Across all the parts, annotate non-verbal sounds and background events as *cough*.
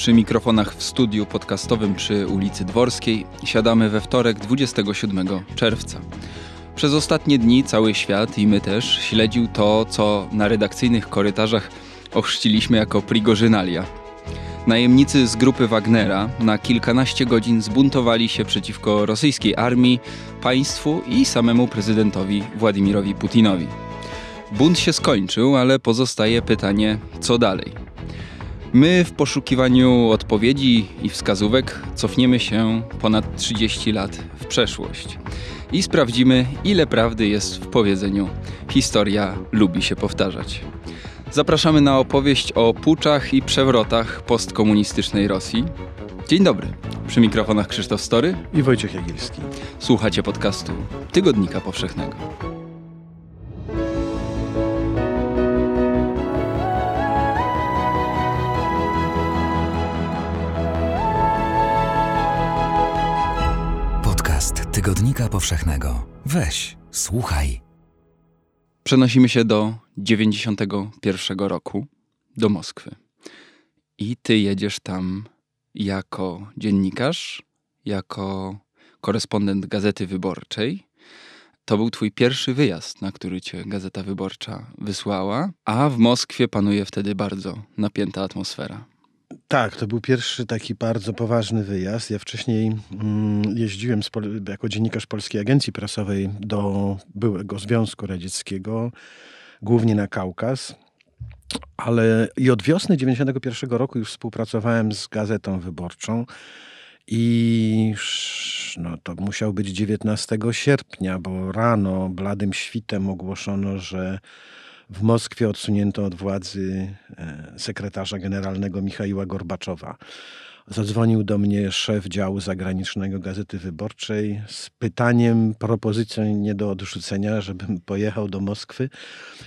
Przy mikrofonach w studiu podcastowym przy ulicy Dworskiej siadamy we wtorek 27 czerwca. Przez ostatnie dni cały świat i my też śledził to, co na redakcyjnych korytarzach ochrzciliśmy jako prigorzynalia. Najemnicy z grupy Wagnera na kilkanaście godzin zbuntowali się przeciwko rosyjskiej armii, państwu i samemu prezydentowi Władimirowi Putinowi. Bunt się skończył, ale pozostaje pytanie, co dalej? My w poszukiwaniu odpowiedzi i wskazówek cofniemy się ponad 30 lat w przeszłość i sprawdzimy, ile prawdy jest w powiedzeniu historia lubi się powtarzać. Zapraszamy na opowieść o puczach i przewrotach postkomunistycznej Rosji. Dzień dobry. Przy mikrofonach Krzysztof Story i Wojciech Jagielski. Słuchacie podcastu Tygodnika Powszechnego. Tygodnika Powszechnego. Weź, słuchaj. Przenosimy się do 91 roku, do Moskwy. I ty jedziesz tam jako dziennikarz, jako korespondent Gazety Wyborczej. To był twój pierwszy wyjazd, na który cię Gazeta Wyborcza wysłała, a w Moskwie panuje wtedy bardzo napięta atmosfera. Tak, to był pierwszy taki bardzo poważny wyjazd. Ja wcześniej mm, jeździłem jako dziennikarz Polskiej Agencji Prasowej do byłego Związku Radzieckiego, głównie na Kaukaz. Ale i od wiosny 91 roku już współpracowałem z Gazetą Wyborczą. I no, to musiał być 19 sierpnia, bo rano bladym świtem ogłoszono, że w Moskwie odsunięto od władzy e, sekretarza generalnego Michaiła Gorbaczowa. Zadzwonił do mnie szef działu zagranicznego Gazety Wyborczej z pytaniem, propozycją nie do odrzucenia, żebym pojechał do Moskwy,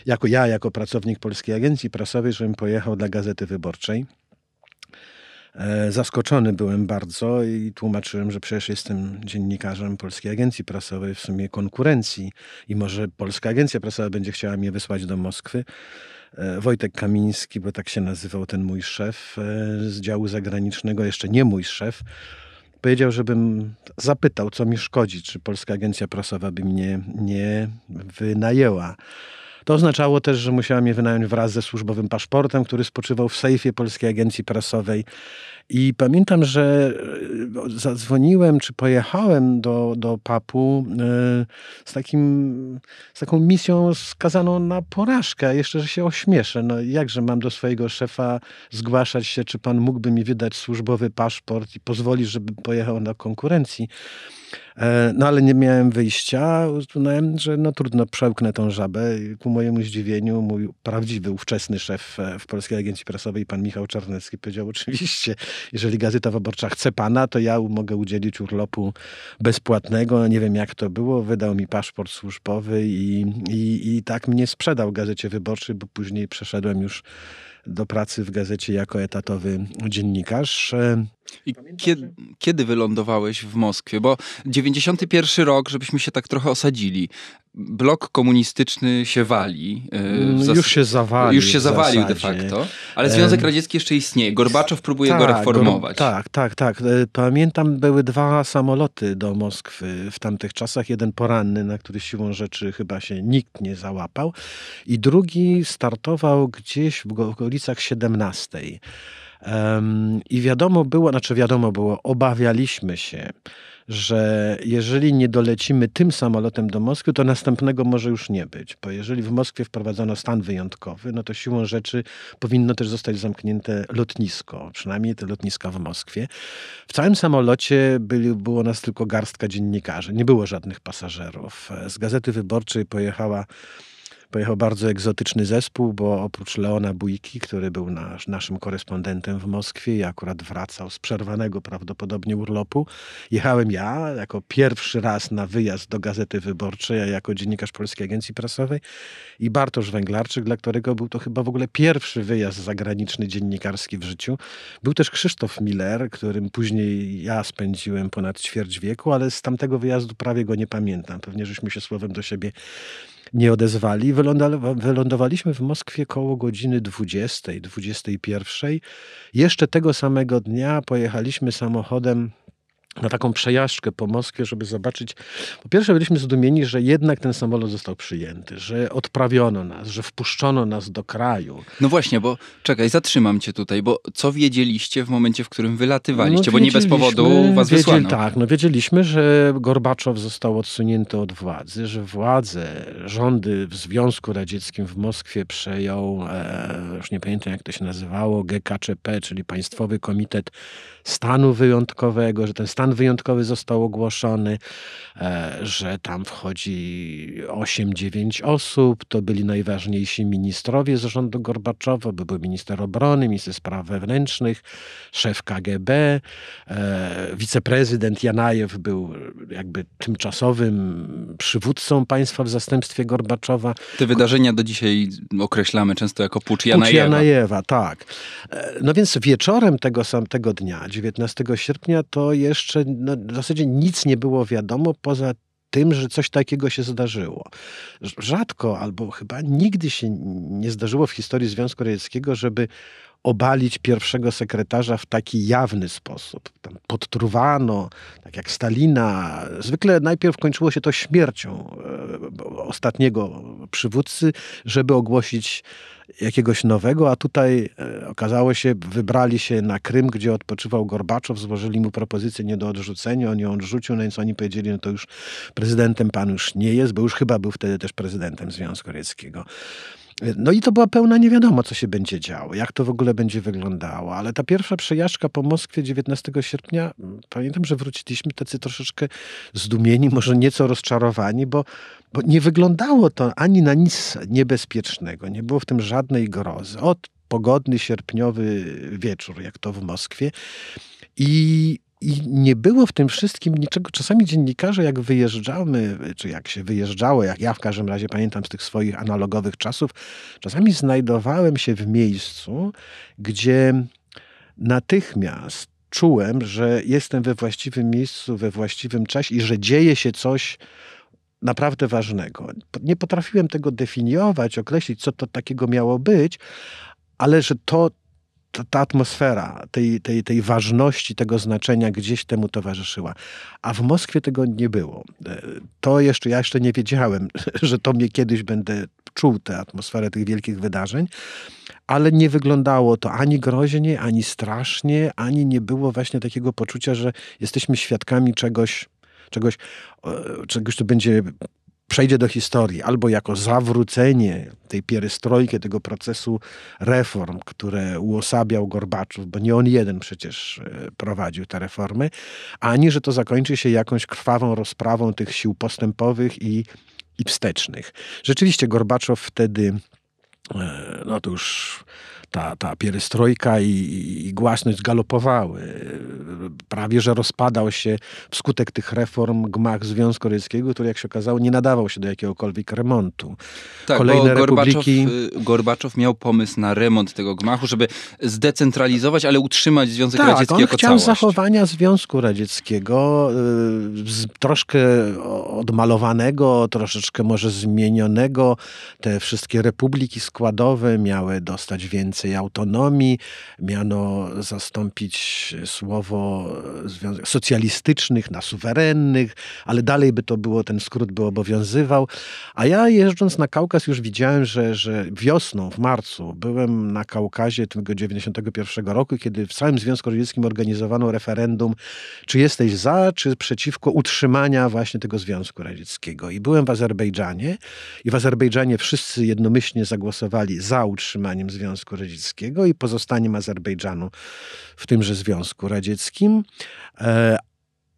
jako ja, jako pracownik Polskiej Agencji Prasowej, żebym pojechał dla Gazety Wyborczej. E, zaskoczony byłem bardzo i tłumaczyłem, że przecież jestem dziennikarzem Polskiej Agencji Prasowej, w sumie konkurencji i może Polska Agencja Prasowa będzie chciała mnie wysłać do Moskwy. E, Wojtek Kamiński, bo tak się nazywał ten mój szef e, z działu zagranicznego, jeszcze nie mój szef, powiedział, żebym zapytał, co mi szkodzi, czy Polska Agencja Prasowa by mnie nie wynajęła. To oznaczało też, że musiałem je wynająć wraz ze służbowym paszportem, który spoczywał w sejfie Polskiej Agencji Prasowej. I pamiętam, że e, zadzwoniłem, czy pojechałem do, do papu e, z, takim, z taką misją skazaną na porażkę. Jeszcze, że się ośmieszę. No jakże mam do swojego szefa zgłaszać się, czy pan mógłby mi wydać służbowy paszport i pozwolić, żeby pojechał na konkurencji. E, no ale nie miałem wyjścia. Uznałem, że no trudno, przełknę tą żabę. I ku mojemu zdziwieniu mój prawdziwy, ówczesny szef e, w Polskiej Agencji Prasowej, pan Michał Czarnecki, powiedział oczywiście, jeżeli Gazeta Wyborcza chce pana, to ja mogę udzielić urlopu bezpłatnego. Nie wiem jak to było. Wydał mi paszport służbowy i, i, i tak mnie sprzedał Gazecie Wyborczej, bo później przeszedłem już do pracy w gazecie jako etatowy dziennikarz. E, I kiedy, kiedy wylądowałeś w Moskwie? Bo 91 rok, żebyśmy się tak trochę osadzili. Blok komunistyczny się wali. No już się zawalił. Już się zawalił de facto. Ale Związek Radziecki jeszcze istnieje. Gorbaczow próbuje tak, go reformować. tak, tak, tak. E, pamiętam, były dwa samoloty do Moskwy w tamtych czasach. Jeden poranny, na który siłą rzeczy chyba się nikt nie załapał. I drugi startował gdzieś w okolicach 17. I wiadomo było, znaczy wiadomo było, obawialiśmy się, że jeżeli nie dolecimy tym samolotem do Moskwy, to następnego może już nie być. Bo jeżeli w Moskwie wprowadzono stan wyjątkowy, no to siłą rzeczy powinno też zostać zamknięte lotnisko, przynajmniej te lotniska w Moskwie. W całym samolocie byli, było nas tylko garstka dziennikarzy, nie było żadnych pasażerów. Z Gazety Wyborczej pojechała pojechał bardzo egzotyczny zespół, bo oprócz Leona Bujki, który był nasz, naszym korespondentem w Moskwie i akurat wracał z przerwanego prawdopodobnie urlopu, jechałem ja jako pierwszy raz na wyjazd do Gazety Wyborczej, a jako dziennikarz Polskiej Agencji Prasowej i Bartosz Węglarczyk, dla którego był to chyba w ogóle pierwszy wyjazd zagraniczny dziennikarski w życiu. Był też Krzysztof Miller, którym później ja spędziłem ponad ćwierć wieku, ale z tamtego wyjazdu prawie go nie pamiętam. Pewnie żeśmy się słowem do siebie nie odezwali. Wylądowaliśmy w Moskwie koło godziny 20, 21. Jeszcze tego samego dnia pojechaliśmy samochodem na taką przejażdżkę po Moskwie, żeby zobaczyć. Po pierwsze, byliśmy zdumieni, że jednak ten samolot został przyjęty, że odprawiono nas, że wpuszczono nas do kraju. No właśnie, bo czekaj, zatrzymam cię tutaj, bo co wiedzieliście w momencie, w którym wylatywaliście? bo nie bez powodu was wiedzieli, wysłano. Tak, no wiedzieliśmy, że Gorbaczow został odsunięty od władzy, że władze, rządy w Związku Radzieckim w Moskwie przejął, e, już nie pamiętam jak to się nazywało, GKCP, czyli Państwowy Komitet Stanu Wyjątkowego, że ten stan wyjątkowy został ogłoszony, e, że tam wchodzi 8-9 osób, to byli najważniejsi ministrowie z rządu Gorbaczowa, bo był minister obrony, minister spraw wewnętrznych, szef KGB, e, wiceprezydent Janajew był jakby tymczasowym przywódcą państwa w zastępstwie Gorbaczowa. Te wydarzenia do dzisiaj określamy często jako pucz Pucz Janajewa. Janajewa, tak. E, No więc wieczorem tego samego dnia, 19 sierpnia, to jeszcze no, w zasadzie nic nie było wiadomo poza tym, że coś takiego się zdarzyło. Rz- Rzadko albo chyba nigdy się nie zdarzyło w historii Związku Radzieckiego, żeby obalić pierwszego sekretarza w taki jawny sposób. Tam podtruwano, tak jak Stalina. Zwykle najpierw kończyło się to śmiercią e, ostatniego przywódcy, żeby ogłosić jakiegoś nowego, a tutaj e, okazało się, wybrali się na Krym, gdzie odpoczywał Gorbaczow, złożyli mu propozycję nie do odrzucenia, on ją odrzucił, no więc oni powiedzieli, no to już prezydentem pan już nie jest, bo już chyba był wtedy też prezydentem Związku Radzieckiego. No i to była pełna nie wiadomo, co się będzie działo, jak to w ogóle będzie wyglądało. Ale ta pierwsza przejażdżka po Moskwie 19 sierpnia, m, pamiętam, że wróciliśmy tacy troszeczkę zdumieni, może nieco rozczarowani, bo, bo nie wyglądało to ani na nic niebezpiecznego. Nie było w tym żadnej grozy. Od pogodny sierpniowy wieczór, jak to w Moskwie. I, I nie było w tym wszystkim niczego. Czasami dziennikarze, jak wyjeżdżamy, czy jak się wyjeżdżało, jak ja w każdym razie pamiętam z tych swoich analogowych czasów, czasami znajdowałem się w miejscu, gdzie natychmiast czułem, że jestem we właściwym miejscu, we właściwym czasie i że dzieje się coś naprawdę ważnego. Nie potrafiłem tego definiować, określić, co to takiego miało być, ale że to, ta atmosfera tej, tej, tej ważności, tego znaczenia gdzieś temu towarzyszyła. A w Moskwie tego nie było. To jeszcze, ja jeszcze nie wiedziałem, *laughs* że to mnie kiedyś będę czuł tę atmosferę tych wielkich wydarzeń, ale nie wyglądało to ani groźnie, ani strasznie, ani nie było właśnie takiego poczucia, że jesteśmy świadkami czegoś, czegoś, e, czegoś co będzie przejdzie do historii, albo jako zawrócenie tej pierestrojki, tego procesu reform, które uosabiał Gorbaczów, bo nie on jeden przecież e, prowadził te reformy, ani że to zakończy się jakąś krwawą rozprawą tych sił postępowych i, i wstecznych. Rzeczywiście Gorbaczow wtedy, e, no to już ta, ta pierestrojka i, i głasność galopowały. Prawie, że rozpadał się wskutek tych reform gmach Związku Radzieckiego, który jak się okazało nie nadawał się do jakiegokolwiek remontu. Tak, Kolejne bo Gorbaczow, republiki- y, Gorbaczow miał pomysł na remont tego gmachu, żeby zdecentralizować, ale utrzymać Związek Tak, Radziecki on jako chciał całość. zachowania Związku Radzieckiego, y, troszkę odmalowanego, troszeczkę może zmienionego. Te wszystkie republiki składowe miały dostać więcej autonomii, miano zastąpić słowo związa- socjalistycznych na suwerennych, ale dalej by to było, ten skrót by obowiązywał. A ja jeżdżąc na Kaukaz już widziałem, że, że wiosną, w marcu, byłem na Kaukazie tego 91 roku, kiedy w całym Związku Radzieckim organizowano referendum, czy jesteś za, czy przeciwko utrzymania właśnie tego Związku Radzieckiego. I byłem w Azerbejdżanie i w Azerbejdżanie wszyscy jednomyślnie zagłosowali za utrzymaniem Związku Radzieckiego i pozostaniem Azerbejdżanu w tymże Związku Radzieckim. E,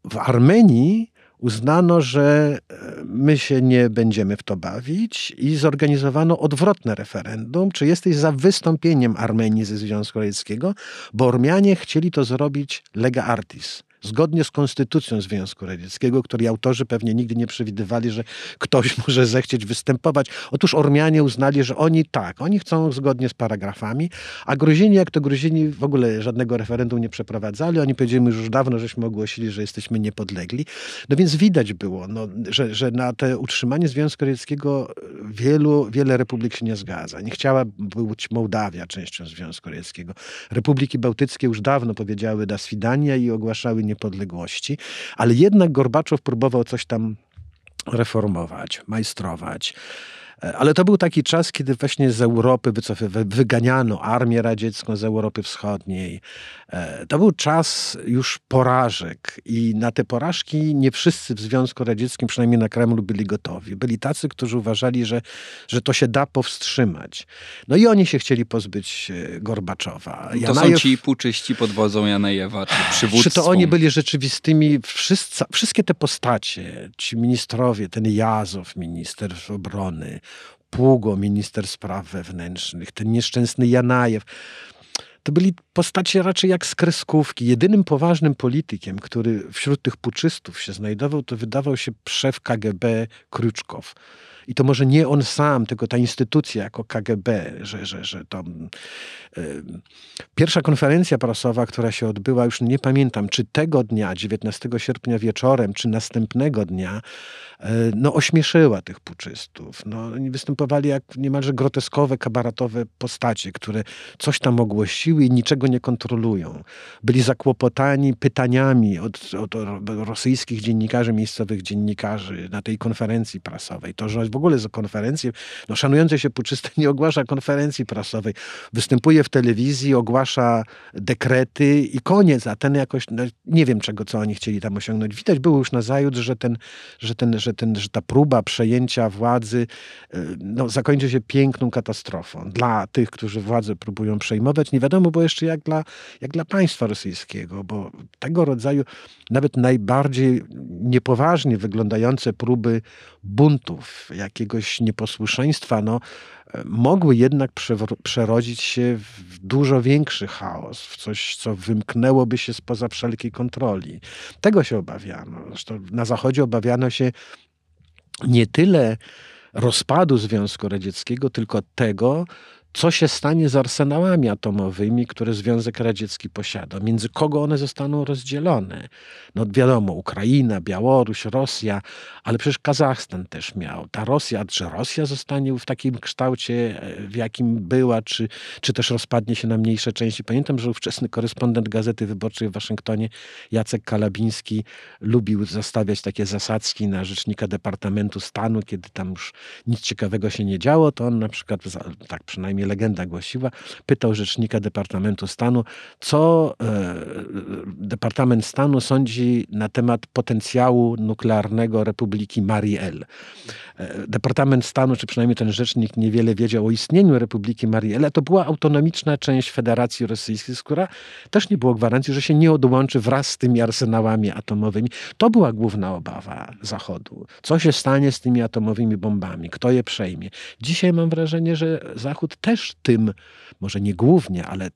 W Armenii uznano, że e, my się nie będziemy w to bawić i zorganizowano odwrotne referendum, czy jesteś za wystąpieniem Armenii ze Związku Radzieckiego, bo Ormianie chcieli to zrobić lega artis, zgodnie z konstytucją Związku Radzieckiego, której autorzy pewnie nigdy nie przewidywali, że ktoś *laughs* może zechcieć występować. Otóż Ormianie uznali, że oni tak, oni chcą zgodnie z paragrafami, a Gruzini, jak to Gruzini w ogóle żadnego referendum nie przeprowadzali, oni powiedzieli, już dawno żeśmy ogłosili, że jesteśmy niepodlegli. No więc widać było, no, że, że na te utrzymanie Związku Radzieckiego wielu, wiele republik się nie zgadza. Nie chciała być Mołdawia częścią Związku Radzieckiego. Republiki Bałtyckie już dawno powiedziały da swidania i ogłaszały niepodległości, ale jednak Gorbaczow próbował coś tam reformować, majstrować. E, ale to był taki czas, kiedy właśnie z Europy wyganiano armię radziecką z Europy Wschodniej. E, to był czas już porażek i na te porażki nie wszyscy w Związku Radzieckim, przynajmniej na Kremlu, byli gotowi. Byli tacy, którzy uważali, że, że to się da powstrzymać. No i oni się chcieli pozbyć e, Gorbaczowa. To Janajew... są ci puczyści pod wodzą Janajewa, czy przywództwą. Czy to oni byli rzeczywistymi, wszyscy, wszystkie te postacie, ci ministrowie, ten Jazow, minister obrony, Pługo, minister spraw wewnętrznych, ten nieszczęsny Janajew. To byli postacie raczej jak z kreskówki. Jedynym poważnym politykiem, który wśród tych puczystów się znajdował, to wydawał się szef KGB Kruczkow. I to może nie on sam, tylko ta instytucja jako KGB, że, że, że to... Yy, pierwsza konferencja prasowa, która się odbyła, już nie pamiętam, czy tego dnia, 19 sierpnia wieczorem, czy następnego dnia, yy, no ośmieszyła tych puczystów. No, oni występowali jak niemalże groteskowe, kabaratowe postacie, które coś tam ogłosiły i niczego nie kontrolują. Byli zakłopotani pytaniami od, od rosyjskich dziennikarzy, miejscowych dziennikarzy na tej konferencji prasowej. To, że w ogóle za konferencję. No, szanujący się puczysty *laughs* nie ogłasza konferencji prasowej. Występuje w telewizji, ogłasza dekrety i koniec, a ten jakoś, no, nie wiem czego, co oni chcieli tam osiągnąć. Widać było już na zajutrz, że, ten, że, ten, że, ten, że ta próba przejęcia władzy y, no, zakończy się piękną katastrofą. Dla tych, którzy władzę próbują przejmować, nie wiadomo było jeszcze jak dla, jak dla państwa rosyjskiego, bo tego rodzaju nawet najbardziej niepoważnie wyglądające próby buntów, jakiegoś nieposłuszeństwa, no, mogły jednak przerodzić się w dużo większy chaos, w coś, co wymknęłoby się spoza wszelkiej kontroli. Tego się obawiano. Zresztą na Zachodzie obawiano się nie tyle rozpadu Związku Radzieckiego, tylko tego, co się stanie z arsenałami atomowymi, które Związek Radziecki posiada, między kogo one zostaną rozdzielone. No wiadomo, Ukraina, Białoruś, Rosja, ale przecież Kazachstan też miał. Ta Rosja, czy Rosja zostanie w takim kształcie, e, w jakim była, czy, czy też rozpadnie się na mniejsze części. Pamiętam, że ówczesny korespondent Gazety Wyborczej w Waszyngtonie, Jacek Kalabiński, lubił zastawiać takie zasadzki na rzecznika Departamentu Stanu, kiedy tam już nic ciekawego się nie działo, to on na przykład, tak przynajmniej legenda głosiła, pytał rzecznika Departamentu Stanu, co e, Departament Stanu sądzi na temat potencjału nuklearnego Republiki Mariel. E, Departament Stanu, czy przynajmniej ten rzecznik niewiele wiedział o istnieniu Republiki Mariel, to była autonomiczna część Federacji Rosyjskiej, która też nie było gwarancji, że się nie odłączy wraz z tymi arsenałami atomowymi. To była główna obawa Zachodu. Co się stanie z tymi atomowymi bombami? Kto je przejmie? Dzisiaj mam wrażenie, że Zachód też tym, może nie głównie, ale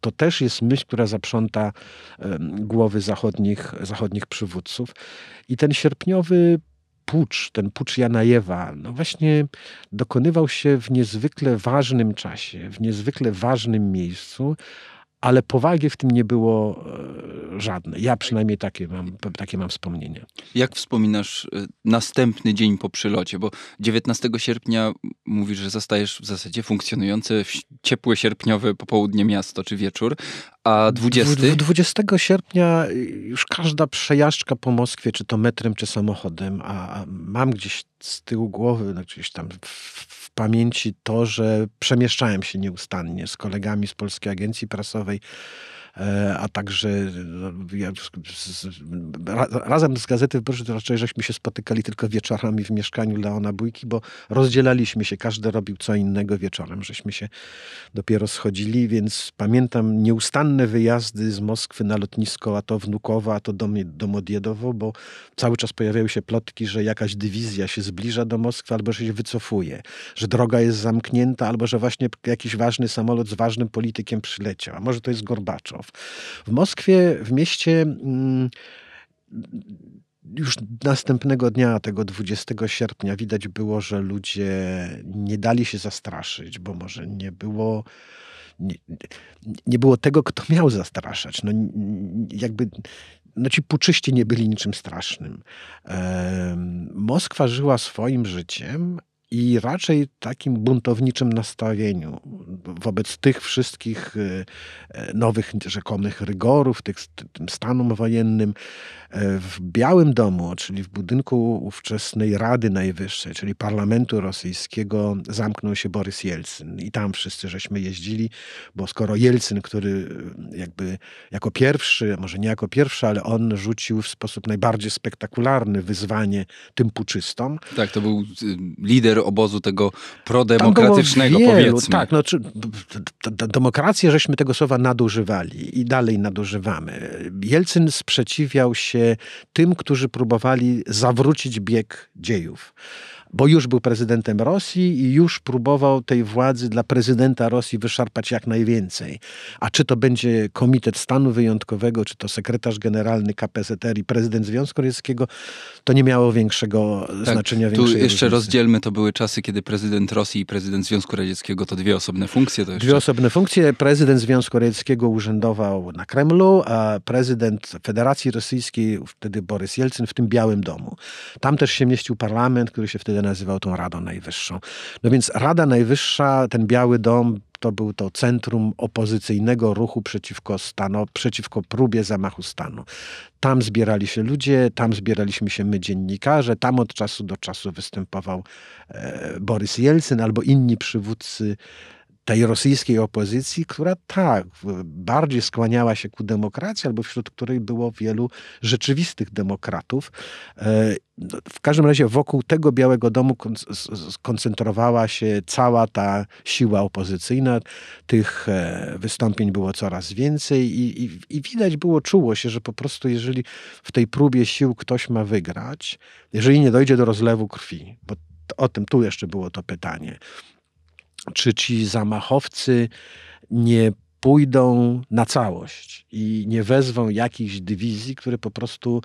to też jest myśl, która zaprząta głowy zachodnich, zachodnich przywódców. I ten sierpniowy pucz, ten pucz Janajewa, no właśnie dokonywał się w niezwykle ważnym czasie, w niezwykle ważnym miejscu, ale powagi w tym nie było e, żadnej. Ja przynajmniej takie mam, takie mam wspomnienia. Jak wspominasz e, następny dzień po przylocie? Bo 19 sierpnia mówisz, że zostajesz w zasadzie funkcjonujące w ciepłe sierpniowe popołudnie miasto czy wieczór, a 20? 20 sierpnia już każda przejażdżka po Moskwie, czy to metrem, czy samochodem, a mam gdzieś z tyłu głowy, no gdzieś tam w, pamięci to, że przemieszczałem się nieustannie z kolegami z Polskiej Agencji Prasowej a także no, ja, z, ra, razem z Gazety Wyborczej raczej żeśmy się spotykali tylko wieczorami w mieszkaniu Leona Bójki, bo rozdzielaliśmy się, każdy robił co innego wieczorem, żeśmy się dopiero schodzili, więc pamiętam nieustanne wyjazdy z Moskwy na lotnisko, a to Wnukowo, a to do, do Modiedowo, bo cały czas pojawiały się plotki, że jakaś dywizja się zbliża do Moskwy albo że się wycofuje, że droga jest zamknięta albo że właśnie jakiś ważny samolot z ważnym politykiem przyleciał, a może to jest Gorbaczow. W Moskwie, w mieście mm, już następnego dnia, tego 20 sierpnia, widać było, że ludzie nie dali się zastraszyć, bo może nie było. Nie, nie było tego, kto miał zastraszać. No, jakby no ci puczyści nie byli niczym strasznym. Moskwa żyła swoim życiem, i raczej takim buntowniczym nastawieniu wobec tych wszystkich e, e, nowych rzekomych rygorów, tych, tym stanom wojennym. E, w Białym Domu, czyli w budynku ówczesnej Rady Najwyższej, czyli parlamentu rosyjskiego, zamknął się Borys Jelcyn. I tam wszyscy żeśmy jeździli, bo skoro Jelcyn, który jakby jako pierwszy, może nie jako pierwszy, ale on rzucił w sposób najbardziej spektakularny wyzwanie tym puczystom. Tak, to był y, lider obozu tego prodemokratycznego, wielu, powiedzmy. Tak, no, czy, demokrację żeśmy tego słowa nadużywali i dalej nadużywamy. Jelcyn sprzeciwiał się tym, którzy próbowali zawrócić bieg dziejów bo już był prezydentem Rosji i już próbował tej władzy dla prezydenta Rosji wyszarpać jak najwięcej. A czy to będzie Komitet Stanu Wyjątkowego, czy to sekretarz generalny KPZR i prezydent Związku Radzieckiego, to nie miało większego tak, znaczenia. Tu jeszcze różnicy. rozdzielmy, to były czasy, kiedy prezydent Rosji i prezydent Związku Radzieckiego to dwie osobne funkcje. To jeszcze... Dwie osobne funkcje. Prezydent Związku Radzieckiego urzędował na Kremlu, a prezydent Federacji Rosyjskiej, wtedy Borys Jelcyn, w tym Białym Domu. Tam też się mieścił parlament, który się wtedy nazywał tą Radą Najwyższą. No więc Rada Najwyższa, ten Biały Dom, to był to centrum opozycyjnego ruchu przeciwko stanu, przeciwko próbie zamachu stanu. Tam zbierali się ludzie, tam zbieraliśmy się my dziennikarze, tam od czasu do czasu występował e, Borys Jelcyn albo inni przywódcy tej rosyjskiej opozycji, która tak, bardziej skłaniała się ku demokracji, albo wśród której było wielu rzeczywistych demokratów. E, no, w każdym razie wokół tego Białego Domu skoncentrowała się cała ta siła opozycyjna. Tych e, wystąpień było coraz więcej i, i, i widać było, czuło się, że po prostu jeżeli w tej próbie sił ktoś ma wygrać, jeżeli nie dojdzie do rozlewu krwi, bo o tym tu jeszcze było to pytanie, czy ci zamachowcy nie pójdą na całość i nie wezwą jakichś dywizji, które po prostu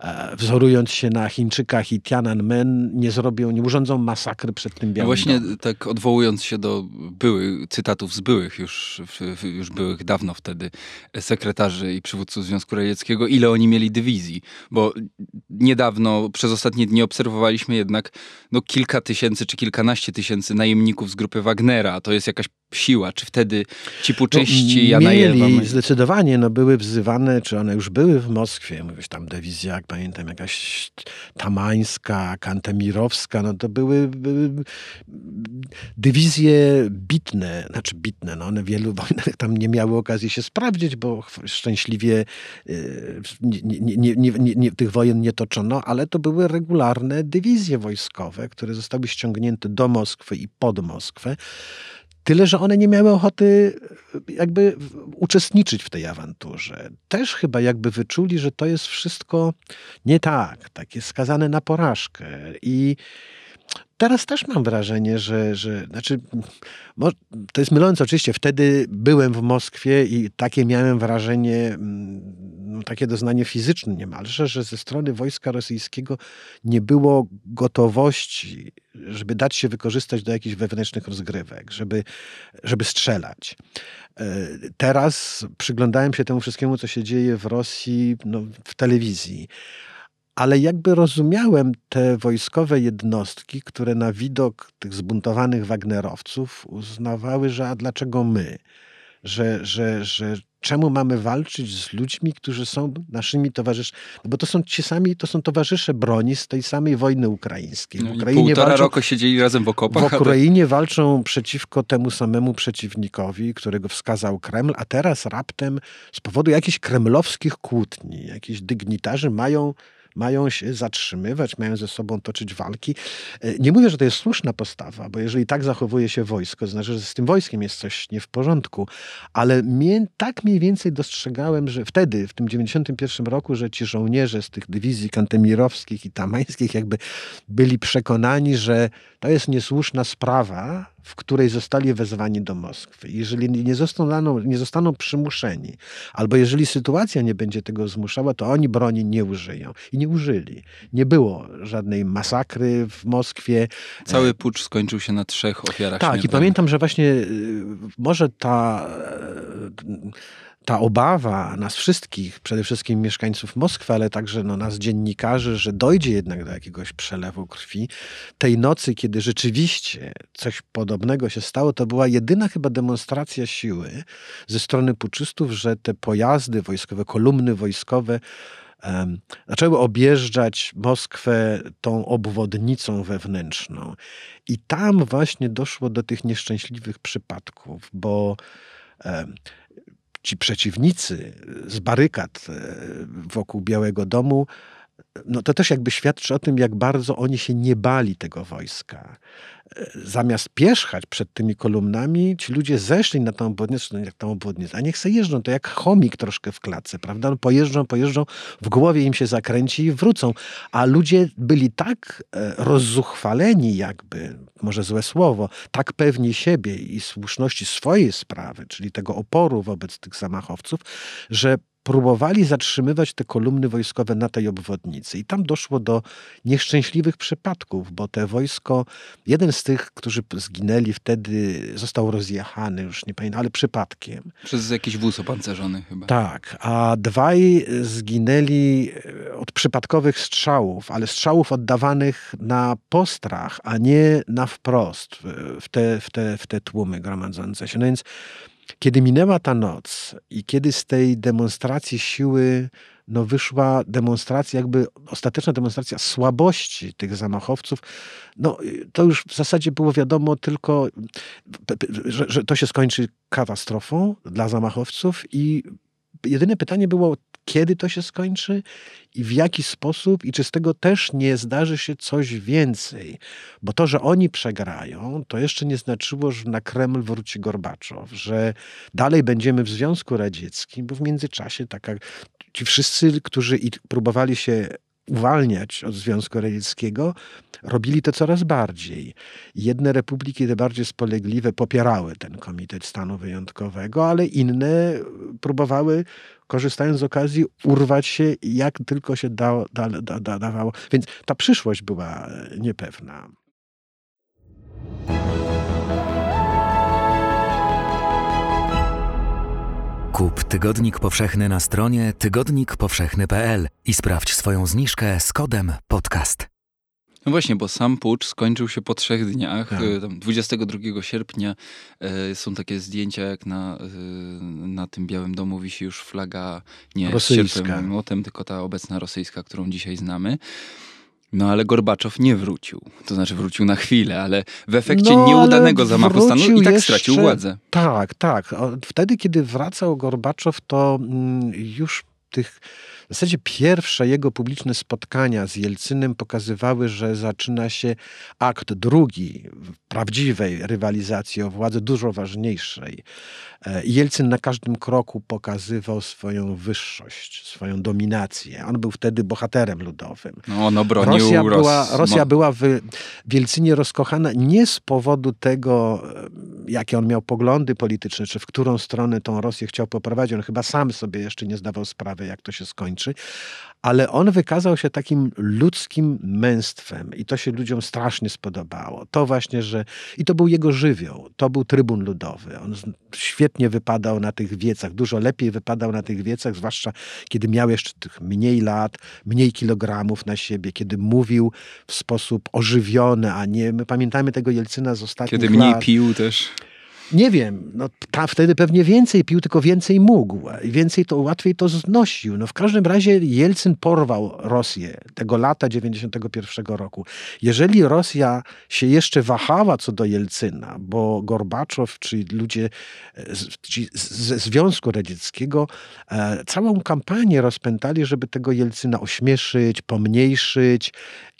e, wzorując się na Chińczykach i Tiananmen nie zrobią, nie urządzą masakry przed tym białym no Właśnie domem. tak odwołując się do byłych, cytatów z byłych już, już byłych dawno wtedy sekretarzy i przywódców Związku Radzieckiego, ile oni mieli dywizji, bo niedawno przez ostatnie dni obserwowaliśmy jednak no, kilka tysięcy czy kilkanaście tysięcy najemników z grupy Wagnera. To jest jakaś siła, czy wtedy ci puczyści no. Mieli, zdecydowanie, no były wzywane, czy one już były w Moskwie, mówisz tam dywizja, jak pamiętam, jakaś tamańska, kantemirowska, no to były, były dywizje bitne, znaczy bitne, no one w wielu *laughs* wojnach tam nie miały okazji się sprawdzić, bo szczęśliwie y, nie, nie, nie, tych wojen nie toczono, ale to były regularne dywizje wojskowe, które zostały ściągnięte do Moskwy i pod Moskwę. Tyle, że one nie miały ochoty jakby uczestniczyć w tej awanturze. Też chyba jakby wyczuli, że to jest wszystko nie tak, takie skazane na porażkę. I teraz też mam wrażenie, że, że znaczy, to jest mylące oczywiście. Wtedy byłem w Moskwie i takie miałem wrażenie, mm, no, takie doznanie fizyczne niemalże, że ze strony wojska rosyjskiego nie było gotowości, żeby dać się wykorzystać do jakichś wewnętrznych rozgrywek, żeby, żeby strzelać. E, teraz przyglądałem się temu wszystkiemu, co się dzieje w Rosji no, w telewizji ale jakby rozumiałem te wojskowe jednostki, które na widok tych zbuntowanych Wagnerowców uznawały, że a dlaczego my? Że, że, że czemu mamy walczyć z ludźmi, którzy są naszymi towarzyszami? No bo to są ci sami, to są towarzysze broni z tej samej wojny ukraińskiej. W no Ukrainie półtora walczą, roku siedzieli razem w okopach. W Ukrainie walczą przeciwko temu samemu przeciwnikowi, którego wskazał Kreml, a teraz raptem z powodu jakichś kremlowskich kłótni, jakiś dygnitarzy mają mają się zatrzymywać, mają ze sobą toczyć walki. E, nie mówię, że to jest słuszna postawa, bo jeżeli tak zachowuje się wojsko, to znaczy, że z tym wojskiem jest coś nie w porządku, ale mnie, tak mniej więcej dostrzegałem, że wtedy, w tym 91 roku, że ci żołnierze z tych dywizji kantemirowskich i tamańskich jakby byli przekonani, że to jest niesłuszna sprawa, w której zostali wezwani do Moskwy. Jeżeli nie zostaną, nie zostaną przymuszeni, albo jeżeli sytuacja nie będzie tego zmuszała, to oni broni nie użyją. I nie użyli. Nie było żadnej masakry w Moskwie. Cały pucz skończył się na trzech ofiarach Tak, i pamiętam, że właśnie y, może ta, ta obawa nas wszystkich, przede wszystkim mieszkańców Moskwy, ale także no, nas dziennikarzy, że dojdzie jednak do jakiegoś przelewu krwi. Tej nocy, kiedy rzeczywiście coś podobnego się stało, to była jedyna chyba demonstracja siły ze strony puczystów, że te pojazdy wojskowe, kolumny wojskowe em, zaczęły objeżdżać Moskwę tą obwodnicą wewnętrzną. I tam właśnie doszło do tych nieszczęśliwych przypadków, bo ci przeciwnicy z barykad e, wokół Białego Domu, no to też jakby świadczy o tym, jak bardzo oni się nie bali tego wojska. E, Zamiast pierzchać przed tymi kolumnami, ci ludzie zeszli na tą obwodnicę, no jak tą obwodnicę, a niech se jeżdżą, to jak chomik troszkę w klatce, prawda? No pojeżdżą, pojeżdżą, w głowie im się zakręci i wrócą. A ludzie byli tak e, rozzuchwaleni jakby, może złe słowo, tak pewni siebie i słuszności swojej sprawy, czyli tego oporu wobec tych zamachowców, że próbowali zatrzymywać te kolumny wojskowe na tej obwodnicy. I tam doszło do nieszczęśliwych przypadków, bo te wojsko, jeden z tych, którzy zginęli wtedy, został rozjechany, już nie pamiętam, ale przypadkiem. Przez jakiś wóz opancerzony chyba. Tak, a dwaj zginęli e, od przypadkowych strzałów, ale strzałów oddawanych na postrach, a nie na wprost w- w te, w te, w te tłumy gromadzące się. No więc kiedy minęła ta noc i kiedy z tej demonstracji siły no wyszła demonstracja, jakby ostateczna demonstracja słabości tych zamachowców, no to już w zasadzie było wiadomo tylko, p- p- że, że to się skończy katastrofą dla zamachowców i jedyne pytanie było, kiedy to się skończy i w jaki sposób i czy z tego też nie zdarzy się coś więcej. Bo to, że oni przegrają, to jeszcze nie znaczyło, że na Kreml wróci Gorbaczow, że dalej będziemy w Związku Radzieckim, bo w międzyczasie taka, ci wszyscy, którzy próbowali się uwalniać od Związku Radzieckiego, robili to coraz bardziej. Jedne republiki, te bardziej spolegliwe, popierały ten Komitet Stanu Wyjątkowego, ale inne próbowały, korzystając z okazji, urwać się jak tylko się dało, da, da, da, dawało. Więc ta przyszłość była e, niepewna. Kup Tygodnik Powszechny na stronie tygodnikpowszechny.pl i sprawdź swoją zniżkę z kodem podcast. No właśnie, bo sam pucz skończył się po trzech dniach. Tak. Y, Tam 22 sierpnia e, są takie zdjęcia, jak na, y, na tym Białym Domu wisi już flaga nie z Rosyjska. sierpem i młotem, tylko ta obecna rosyjska, którą dzisiaj znamy. No ale Gorbaczow nie wrócił. To znaczy wrócił na chwilę, ale w efekcie No, nieudanego zamachu stanu i tak jeszcze- stracił władzę. Tak, tak. Wtedy, kiedy wracał Gorbaczow, to mm, już tych. W zasadzie pierwsze jego publiczne spotkania z Jelcynem pokazywały, że zaczyna się akt drugi prawdziwej rywalizacji o władzę, dużo ważniejszej. E, Jelcyn na każdym kroku pokazywał swoją wyższość, swoją dominację. On był wtedy bohaterem ludowym. No, on obronił Rosja Ros- była, Rosja była w Wielcynie rozkochana nie z powodu tego, e, jakie on miał poglądy polityczne, czy w którą stronę tą Rosję chciał poprowadzić. On chyba sam sobie jeszcze nie zdawał sprawy, jak to się skończy, ale on wykazał się takim ludzkim męstwem i to się ludziom strasznie spodobało. To właśnie, że... I to był jego żywioł, to był trybun ludowy. On świetnie wypadał na tych wiecach, dużo lepiej wypadał na tych wiecach, zwłaszcza kiedy miał jeszcze tych mniej lat, mniej kilogramów na siebie, kiedy mówił w sposób ożywiony, a nie... My pamiętamy tego Jelcyna z ostatnich Kiedy mniej lat. pił też. Nie wiem, no, ta, wtedy pewnie więcej pił, tylko więcej mógł. I więcej to łatwiej to znosił. No, w każdym razie Jelcyn porwał Rosję tego lata 91 roku. Jeżeli Rosja się jeszcze wahała co do Jelcyna, bo Gorbaczow, czy ludzie e, ci ze Związku Radzieckiego e, całą kampanię rozpętali, żeby tego Jelcyna ośmieszyć, pomniejszyć.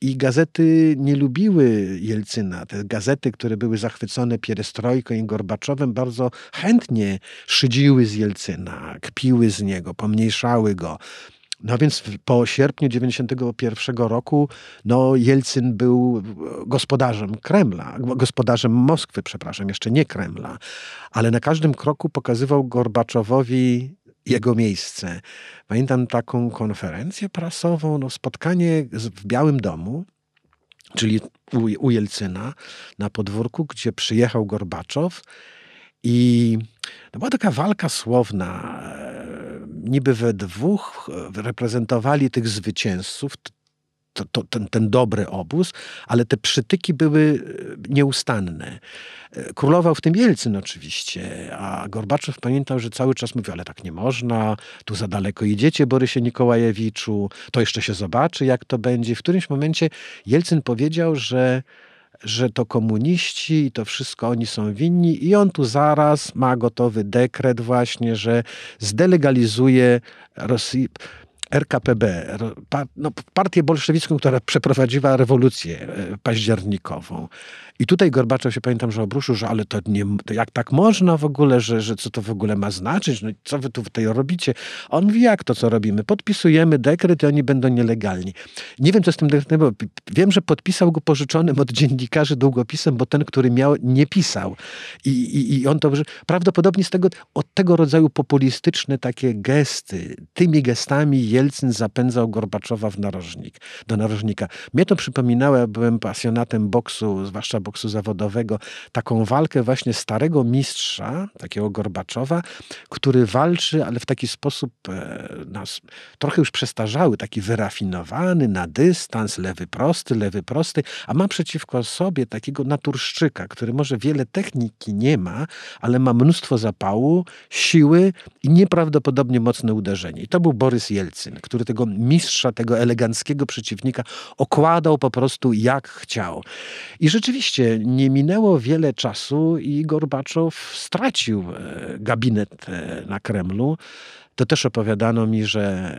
I gazety nie lubiły Jelcyna. Te gazety, które były zachwycone pierestrojką i Gorbaczowem, bardzo chętnie szydziły z Jelcyna, kpiły z niego, pomniejszały go. No więc po sierpniu 91 roku no Jelcyn był gospodarzem Kremla, gospodarzem Moskwy, przepraszam, jeszcze nie Kremla, ale na każdym kroku pokazywał Gorbaczowowi jego miejsce. Pamiętam taką konferencję prasową, no spotkanie w Białym Domu, czyli u, u Jelcyna na podwórku, gdzie przyjechał Gorbaczow i no była taka walka słowna. Niby we dwóch reprezentowali tych zwycięzców, to, to, ten, ten dobry obóz, ale te przytyki były nieustanne. Królował w tym Jelcyn oczywiście, a Gorbaczow pamiętał, że cały czas mówił, ale tak nie można, tu za daleko idziecie, Borysie Nikołajewiczu, to jeszcze się zobaczy, jak to będzie. W którymś momencie Jelcyn powiedział, że że to komuniści i to wszystko oni są winni i on tu zaraz ma gotowy dekret właśnie, że zdelegalizuje Rosję, RKPB, no, partię bolszewicką, która przeprowadziła rewolucję e, październikową. I tutaj Gorbaczow się pamiętam, że obruszył, że ale to, nie, to jak tak można w ogóle, że, że co to w ogóle ma znaczyć, no co wy tu tutaj robicie? On mówi, jak to co robimy? Podpisujemy dekret i oni będą nielegalni. Nie wiem, co z tym dekretem było. Wiem, że podpisał go pożyczonym od dziennikarzy długopisem, bo ten, który miał, nie pisał. I, i, i on to, prawdopodobnie z tego, od tego rodzaju populistyczne takie gesty, tymi gestami Jelcyn zapędzał Gorbaczowa w narożnik, do narożnika. Mnie to przypominało, ja byłem pasjonatem boksu, zwłaszcza boksu zawodowego, taką walkę właśnie starego mistrza, takiego Gorbaczowa, który walczy, ale w taki sposób nas, trochę już przestarzały, taki wyrafinowany, na dystans, lewy prosty, lewy prosty, a ma przeciwko sobie takiego naturszczyka, który może wiele techniki nie ma, ale ma mnóstwo zapału, siły i nieprawdopodobnie mocne uderzenie. I to był Borys Jelcyn, który tego mistrza, tego eleganckiego przeciwnika okładał po prostu jak chciał. I rzeczywiście nie minęło wiele czasu i Gorbaczow stracił e, gabinet e, na Kremlu. To też opowiadano mi, że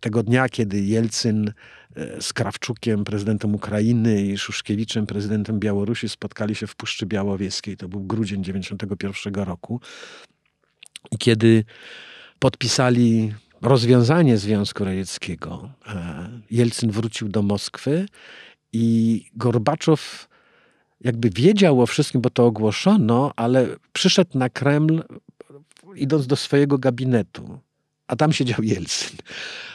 tego dnia, kiedy Jelcyn e, z Krawczukiem, prezydentem Ukrainy i Szuszkiewiczem, prezydentem Białorusi spotkali się w Puszczy Białowieskiej. To był grudzień 1991 roku. I kiedy podpisali rozwiązanie Związku Radzieckiego, Jelcyn wrócił do Moskwy i Gorbaczow jakby wiedział o wszystkim, bo to ogłoszono, ale przyszedł na Kreml idąc do swojego gabinetu, a tam siedział Jelcyn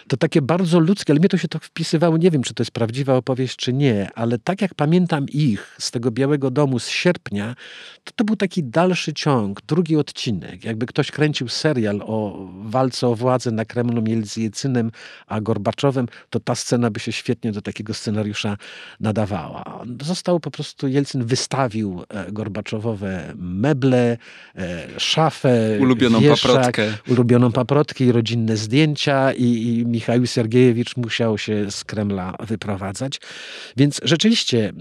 to takie bardzo ludzkie, ale mnie to się to wpisywało, nie wiem, czy to jest prawdziwa opowieść, czy nie, ale tak jak pamiętam ich z tego Białego Domu z sierpnia, to to był taki dalszy ciąg, drugi odcinek. Jakby ktoś kręcił serial o walce o władzę na Kremlu między Jecynem a Gorbaczowem, to ta scena by się świetnie do takiego scenariusza nadawała. Został po prostu, Jelcyn wystawił e, Gorbaczowowe meble, e, szafę, ulubioną wieszak, paprotkę. ulubioną paprotkę i rodzinne zdjęcia i, i Michał Sergiejewicz musiał się z Kremla wyprowadzać. Więc rzeczywiście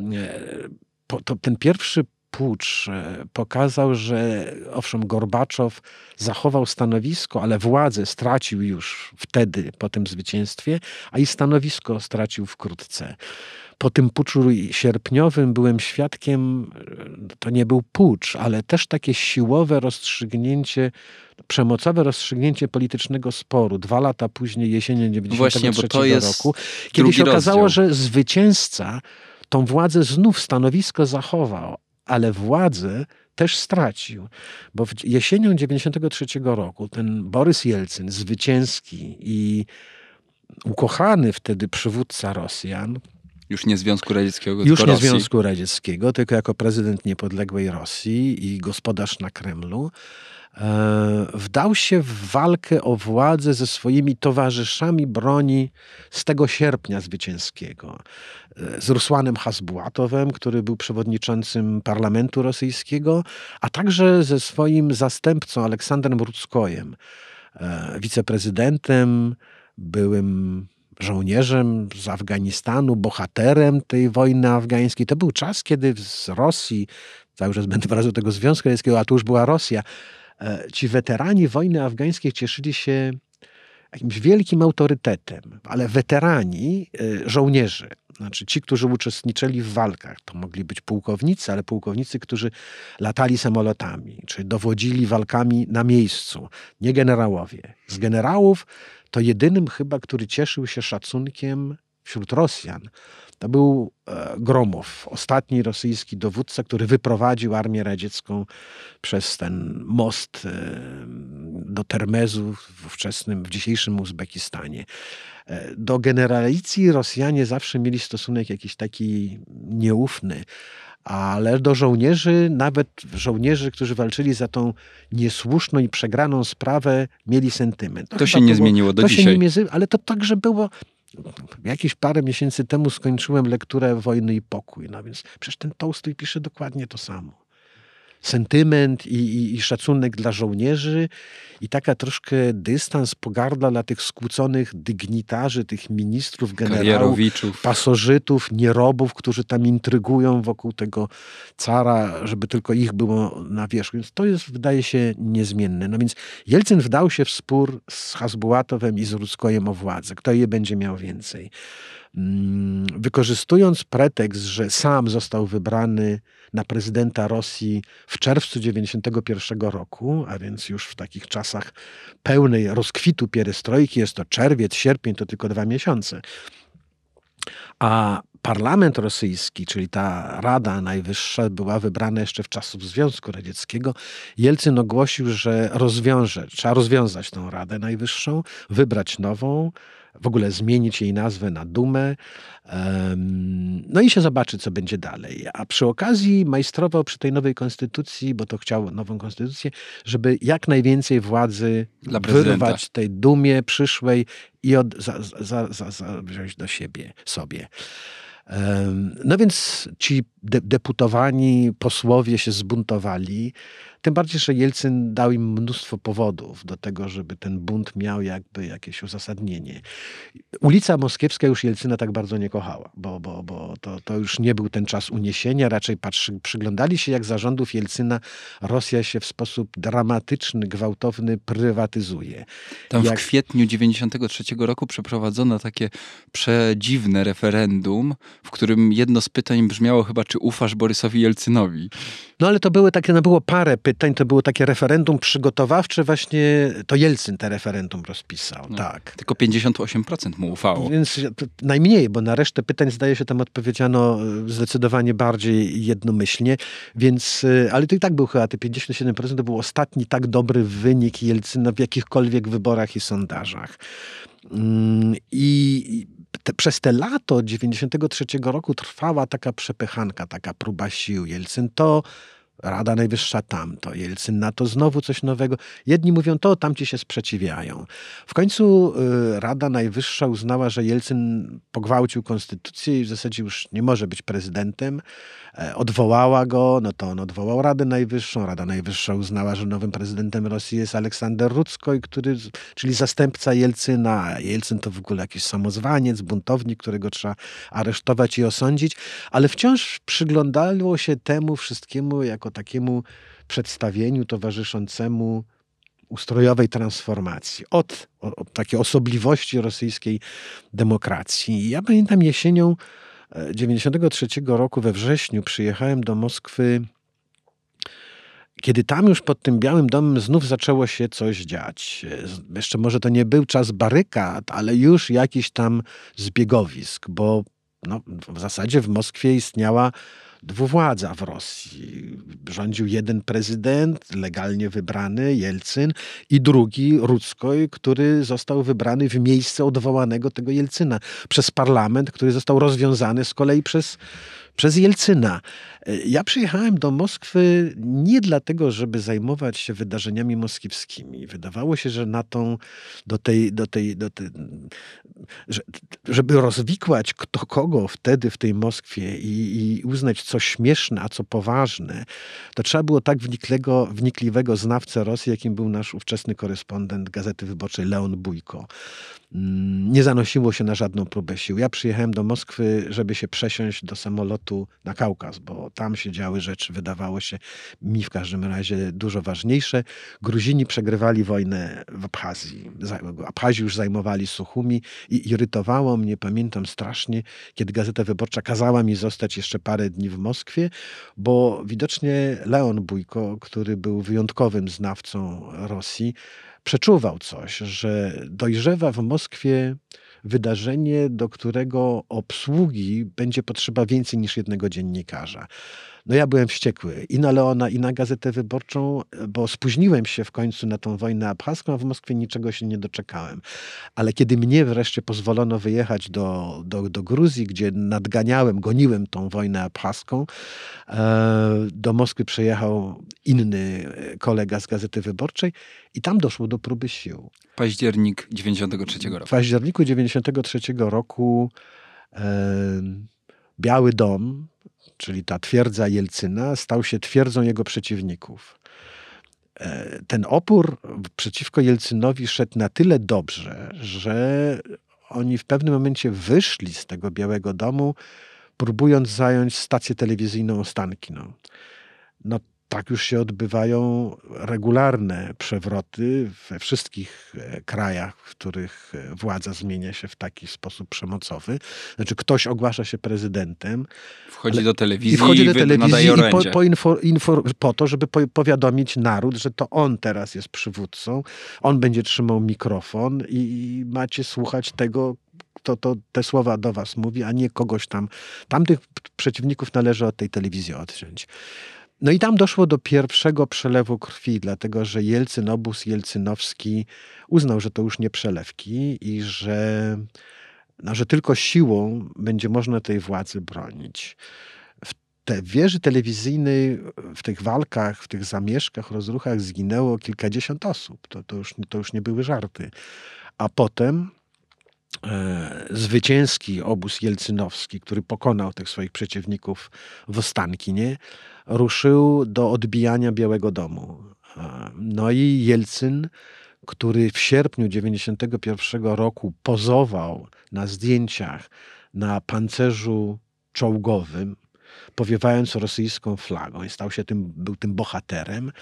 e, to, ten pierwszy pucz e, pokazał, że owszem, Gorbaczow zachował stanowisko, ale władzę stracił już wtedy po tym zwycięstwie, a i stanowisko stracił wkrótce. Po tym puczu sierpniowym byłem świadkiem, e, to nie był pucz, ale też takie siłowe rozstrzygnięcie przemocowe rozstrzygnięcie politycznego sporu dwa lata później, jesienią 1993 roku, kiedy się okazało, rozdział. że zwycięzca tą władzę znów stanowisko zachował, ale władzę też stracił. Bo jesienią 1993 roku ten Borys Jelcyn, zwycięski i ukochany wtedy przywódca Rosjan, już nie Związku Radzieckiego, Już nie Rosji. Związku Radzieckiego, tylko jako prezydent niepodległej Rosji i gospodarz na Kremlu. E, wdał się w walkę o władzę ze swoimi towarzyszami broni z tego sierpnia zwycięskiego. E, z Rusłanem Hasbułatowem, który był przewodniczącym parlamentu rosyjskiego, a także ze swoim zastępcą Aleksandrem Rudzkojem, e, wiceprezydentem, byłym żołnierzem z Afganistanu, bohaterem tej wojny afgańskiej. To był czas, kiedy z Rosji, cały czas będę wracał do tego Związku Radzieckiego, a tu już była Rosja, E, ci weterani wojny afgańskiej cieszyli się jakimś wielkim autorytetem, ale weterani, e, żołnierze, Znaczy ci, którzy uczestniczyli w walkach, to mogli być pułkownicy, ale pułkownicy, którzy latali samolotami, czy dowodzili walkami na miejscu, nie generałowie. Z generałów to jedynym chyba, który cieszył się szacunkiem wśród Rosjan, to był e, Gromow, ostatni rosyjski dowódca, który wyprowadził armię radziecką przez ten most e, do Termezu w ówczesnym, w dzisiejszym Uzbekistanie. E, do generalicji Rosjanie zawsze mieli stosunek jakiś taki nieufny ale do żołnierzy, nawet żołnierzy, którzy walczyli za tą niesłuszną i przegraną sprawę, mieli sentyment. To, to się nie było, zmieniło do to dzisiaj. Się nie, ale to także było Jakieś parę miesięcy temu skończyłem lekturę Wojny i Pokój, no więc przecież ten Tolstoj pisze dokładnie to samo sentyment i, i, i, szacunek dla żołnierzy i taka troszkę dystans, pogarda dla tych skłóconych dygnitarzy, tych ministrów, generałów, pasożytów, nierobów, którzy tam intrygują wokół tego cara, żeby tylko ich było na wierzchu. Więc to jest, wydaje się, niezmienne. No więc Jelcyn wdał się w spór z Hasbułatowem i z Rudzkojem o władzę. Kto je będzie miał więcej? Mm, wykorzystując pretekst, że sam został wybrany na prezydenta Rosji w czerwcu 1991 roku, a więc już w takich czasach pełnej rozkwitu pierestrojki, jest to czerwiec, sierpień, to tylko dwa miesiące. A parlament rosyjski, czyli ta Rada Najwyższa, była wybrana jeszcze w czasów Związku Radzieckiego. Jelcyn ogłosił, że rozwiąże, trzeba rozwiązać tą Radę Najwyższą, wybrać nową, w ogóle zmienić jej nazwę na Dumę. No i się zobaczy, co będzie dalej. A przy okazji majstrował przy tej nowej konstytucji, bo to chciał nową konstytucję, żeby jak najwięcej władzy Dla wyrwać tej dumie przyszłej i od, za, za, za, za wziąć do siebie sobie. No więc ci de deputowani posłowie się zbuntowali. Tym bardziej, że Jelcyn dał im mnóstwo powodów do tego, żeby ten bunt miał jakby jakieś uzasadnienie. Ulica Moskiewska już Jelcyna tak bardzo nie kochała, bo, bo, bo to, to już nie był ten czas uniesienia, raczej patrzy, przyglądali się, jak zarządów Jelcyna Rosja się w sposób dramatyczny, gwałtowny prywatyzuje. Tam jak... w kwietniu 93 roku przeprowadzono takie przedziwne referendum, w którym jedno z pytań brzmiało chyba, czy ufasz Borysowi Jelcynowi? No ale to były takie, no było parę pytań, to było takie referendum przygotowawcze, właśnie to Jelcyn te referendum rozpisał, no, tak. Tylko 58% mu ufało. Więc najmniej, bo na resztę pytań zdaje się tam odpowiedziano e, zdecydowanie bardziej jednomyślnie, więc, e, ale to i tak był chyba te 57% to był ostatni tak dobry wynik Jelcyna w jakichkolwiek wyborach i sondażach. Mm, I te, przez te lato 93 roku trwała taka przepychanka, taka próba sił. Jelcyn to Rada Najwyższa tamto, Jelcyn na to znowu coś nowego. Jedni mówią to, tamci się sprzeciwiają. W końcu y, Rada Najwyższa uznała, że Jelcyn pogwałcił konstytucję i w zasadzie już nie może być prezydentem. E, odwołała go, no to on odwołał Radę Najwyższą. Rada Najwyższa uznała, że nowym prezydentem Rosji jest Aleksander Ruckoj, który, czyli zastępca Jelcyna. Jelcyn to w ogóle jakiś samozwaniec, buntownik, którego trzeba aresztować i osądzić, ale wciąż przyglądało się temu wszystkiemu jako takiemu przedstawieniu towarzyszącemu ustrojowej transformacji, od, od takiej osobliwości rosyjskiej demokracji. Ja pamiętam jesienią 93 roku we wrześniu przyjechałem do Moskwy, kiedy tam już pod tym Białym Domem znów zaczęło się coś dziać. Jeszcze może to nie był czas barykad, ale już jakiś tam zbiegowisk, bo no, w zasadzie w Moskwie istniała dwuwładza w Rosji. Rządził jeden prezydent, legalnie wybrany, Jelcyn, i drugi, Ruckoj, który został wybrany w miejsce odwołanego tego Jelcyna przez parlament, który został rozwiązany z kolei przez przez Jelcyna. Ja przyjechałem do Moskwy nie dlatego, żeby zajmować się wydarzeniami moskiewskimi. Wydawało się, że na tą, do tej, do tej, do tej żeby rozwikłać kto kogo wtedy w tej Moskwie i, i uznać co śmieszne, a co poważne, to trzeba było tak wniklego, wnikliwego znawcę Rosji, jakim był nasz ówczesny korespondent Gazety Wyborczej Leon Bujko. mm, nie zanosiło się na żadną próbę sił. Ja przyjechałem do Moskwy, żeby się przesiąść do samolotu na Kaukaz, bo tam się działy rzeczy, wydawało się mi w każdym razie dużo ważniejsze. Gruzini przegrywali wojnę w Abchazji. Abchazji już zajmowali Suchumi i irytowało mnie, pamiętam strasznie, kiedy Gazeta Wyborcza kazała mi zostać jeszcze parę dni w Moskwie, bo widocznie Leon Bójko, który był wyjątkowym znawcą Rosji, przeczuwał coś, że dojrzewa w Moskwie wydarzenie, do którego obsługi będzie potrzeba więcej niż jednego dziennikarza. No ja byłem wściekły i na Leona, i na Gazetę Wyborczą, bo spóźniłem się w końcu na tą wojnę abchazką, a w Moskwie niczego się nie doczekałem. Ale kiedy mnie wreszcie pozwolono wyjechać do, do, do Gruzji, gdzie nadganiałem, goniłem tą wojnę abchazką, e, do Moskwy przyjechał inny kolega z Gazety Wyborczej i tam doszło do próby sił. Październik 93 roku. W październiku 93 roku e, Biały Dom, czyli ta twierdza Jelcyna, stał się twierdzą jego przeciwników. E, ten opór przeciwko Jelcynowi szedł na tyle dobrze, że oni w pewnym momencie wyszli z tego Białego Domu, próbując zająć stację telewizyjną Ostankino. No tak już się odbywają regularne przewroty we wszystkich e, krajach, w których e, władza zmienia się w taki sposób przemocowy. Znaczy ktoś ogłasza się prezydentem. Wchodzi do telewizji i wchodzi do telewizji i po, po, info, info, po, to, żeby po, powiadomić naród, że to on teraz jest przywódcą, on będzie trzymał mikrofon i, i macie słuchać tego, to, to te słowa do was mówi, a nie kogoś tam. Tamtych przeciwników należy od tej telewizji odciąć. No i tam doszło do pierwszego przelewu krwi, dlatego że Jelcyn, obóz jelcynowski uznał, że to już nie przelewki i że, no, że tylko siłą będzie można tej władzy bronić. W tej wieży telewizyjnej, w tych walkach, w tych zamieszkach, rozruchach zginęło kilkadziesiąt osób. To, to, już, to już nie były żarty. A potem e, zwycięski obóz jelcynowski, który pokonał tych swoich przeciwników w Ostankinie, ruszył do odbijania Białego Domu. No i Jelcyn, który w sierpniu 1991 roku pozował na zdjęciach na pancerzu czołgowym, powiewając rosyjską flagą i stał się tym, był tym bohaterem.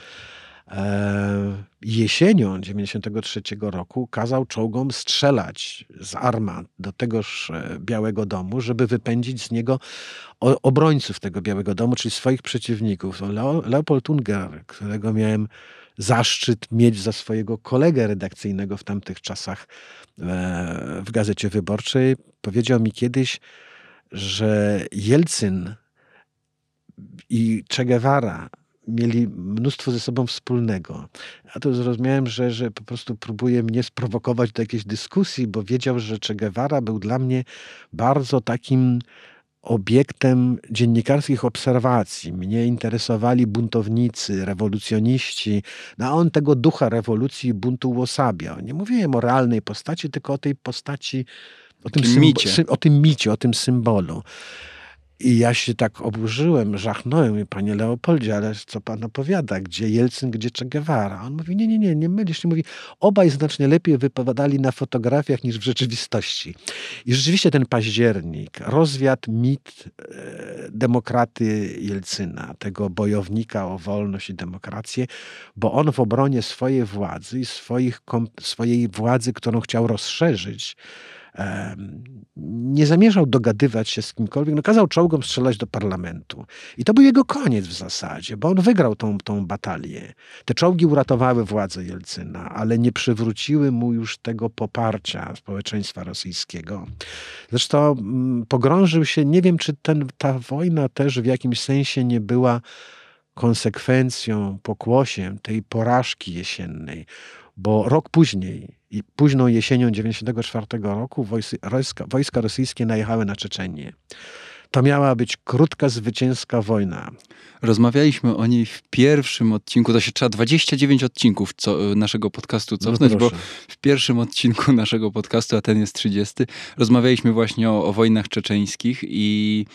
E, jesienią 93 roku kazał czołgom strzelać z armat do tegoż e, Białego Domu, żeby wypędzić z niego obrońców tego Białego Domu, czyli swoich przeciwników. Leopold Unger, którego miałem zaszczyt mieć za swojego kolegę redakcyjnego w tamtych czasach e, w Gazecie Wyborczej, powiedział mi kiedyś, że Jelcyn i Che Guevara mieli mnóstwo ze sobą wspólnego. A to zrozumiałem, że, że po prostu próbuje mnie sprowokować do jakiejś dyskusji, bo wiedział, że Che Guevara był dla mnie bardzo takim obiektem dziennikarskich obserwacji. Mnie interesowali buntownicy, rewolucjoniści, no a on tego ducha rewolucji i buntu uosabiał. Nie mówiłem o realnej postaci, tylko o tej postaci, o tym, micie. o tym micie, o tym symbolu. I ja się tak oburzyłem, żachnąłem i panie Leopoldzie, ale co pan opowiada? Gdzie Jelcyn, gdzie Che Guevara? On mówi, nie, nie, nie, nie mylisz. Nie mówi, obaj znacznie lepiej wypowiadali na fotografiach niż w rzeczywistości. I rzeczywiście ten październik rozwiat mit e, demokraty Jelcyna, tego bojownika o wolność i demokrację, bo on w obronie swojej władzy i swoich, swojej władzy, którą chciał rozszerzyć, nie zamierzał dogadywać się z kimkolwiek, no kazał czołgom strzelać do parlamentu. I to był jego koniec w zasadzie, bo on wygrał tą, tą batalię. Te czołgi uratowały władzę Jelcyna, ale nie przywróciły mu już tego poparcia społeczeństwa rosyjskiego. Zresztą mm, pogrążył się, nie wiem, czy ten, ta wojna też w jakimś sensie nie była konsekwencją, pokłosiem tej porażki jesiennej, bo rok później i późną jesienią 1994 roku wojska, wojska rosyjskie najechały na Czeczenię. To miała być krótka, zwycięska wojna. Rozmawialiśmy o niej w pierwszym odcinku. To się trzeba 29 odcinków co, e, naszego podcastu no cofnąć, no bo w pierwszym odcinku naszego podcastu, a ten jest 30, rozmawialiśmy właśnie o, o wojnach czeczeńskich i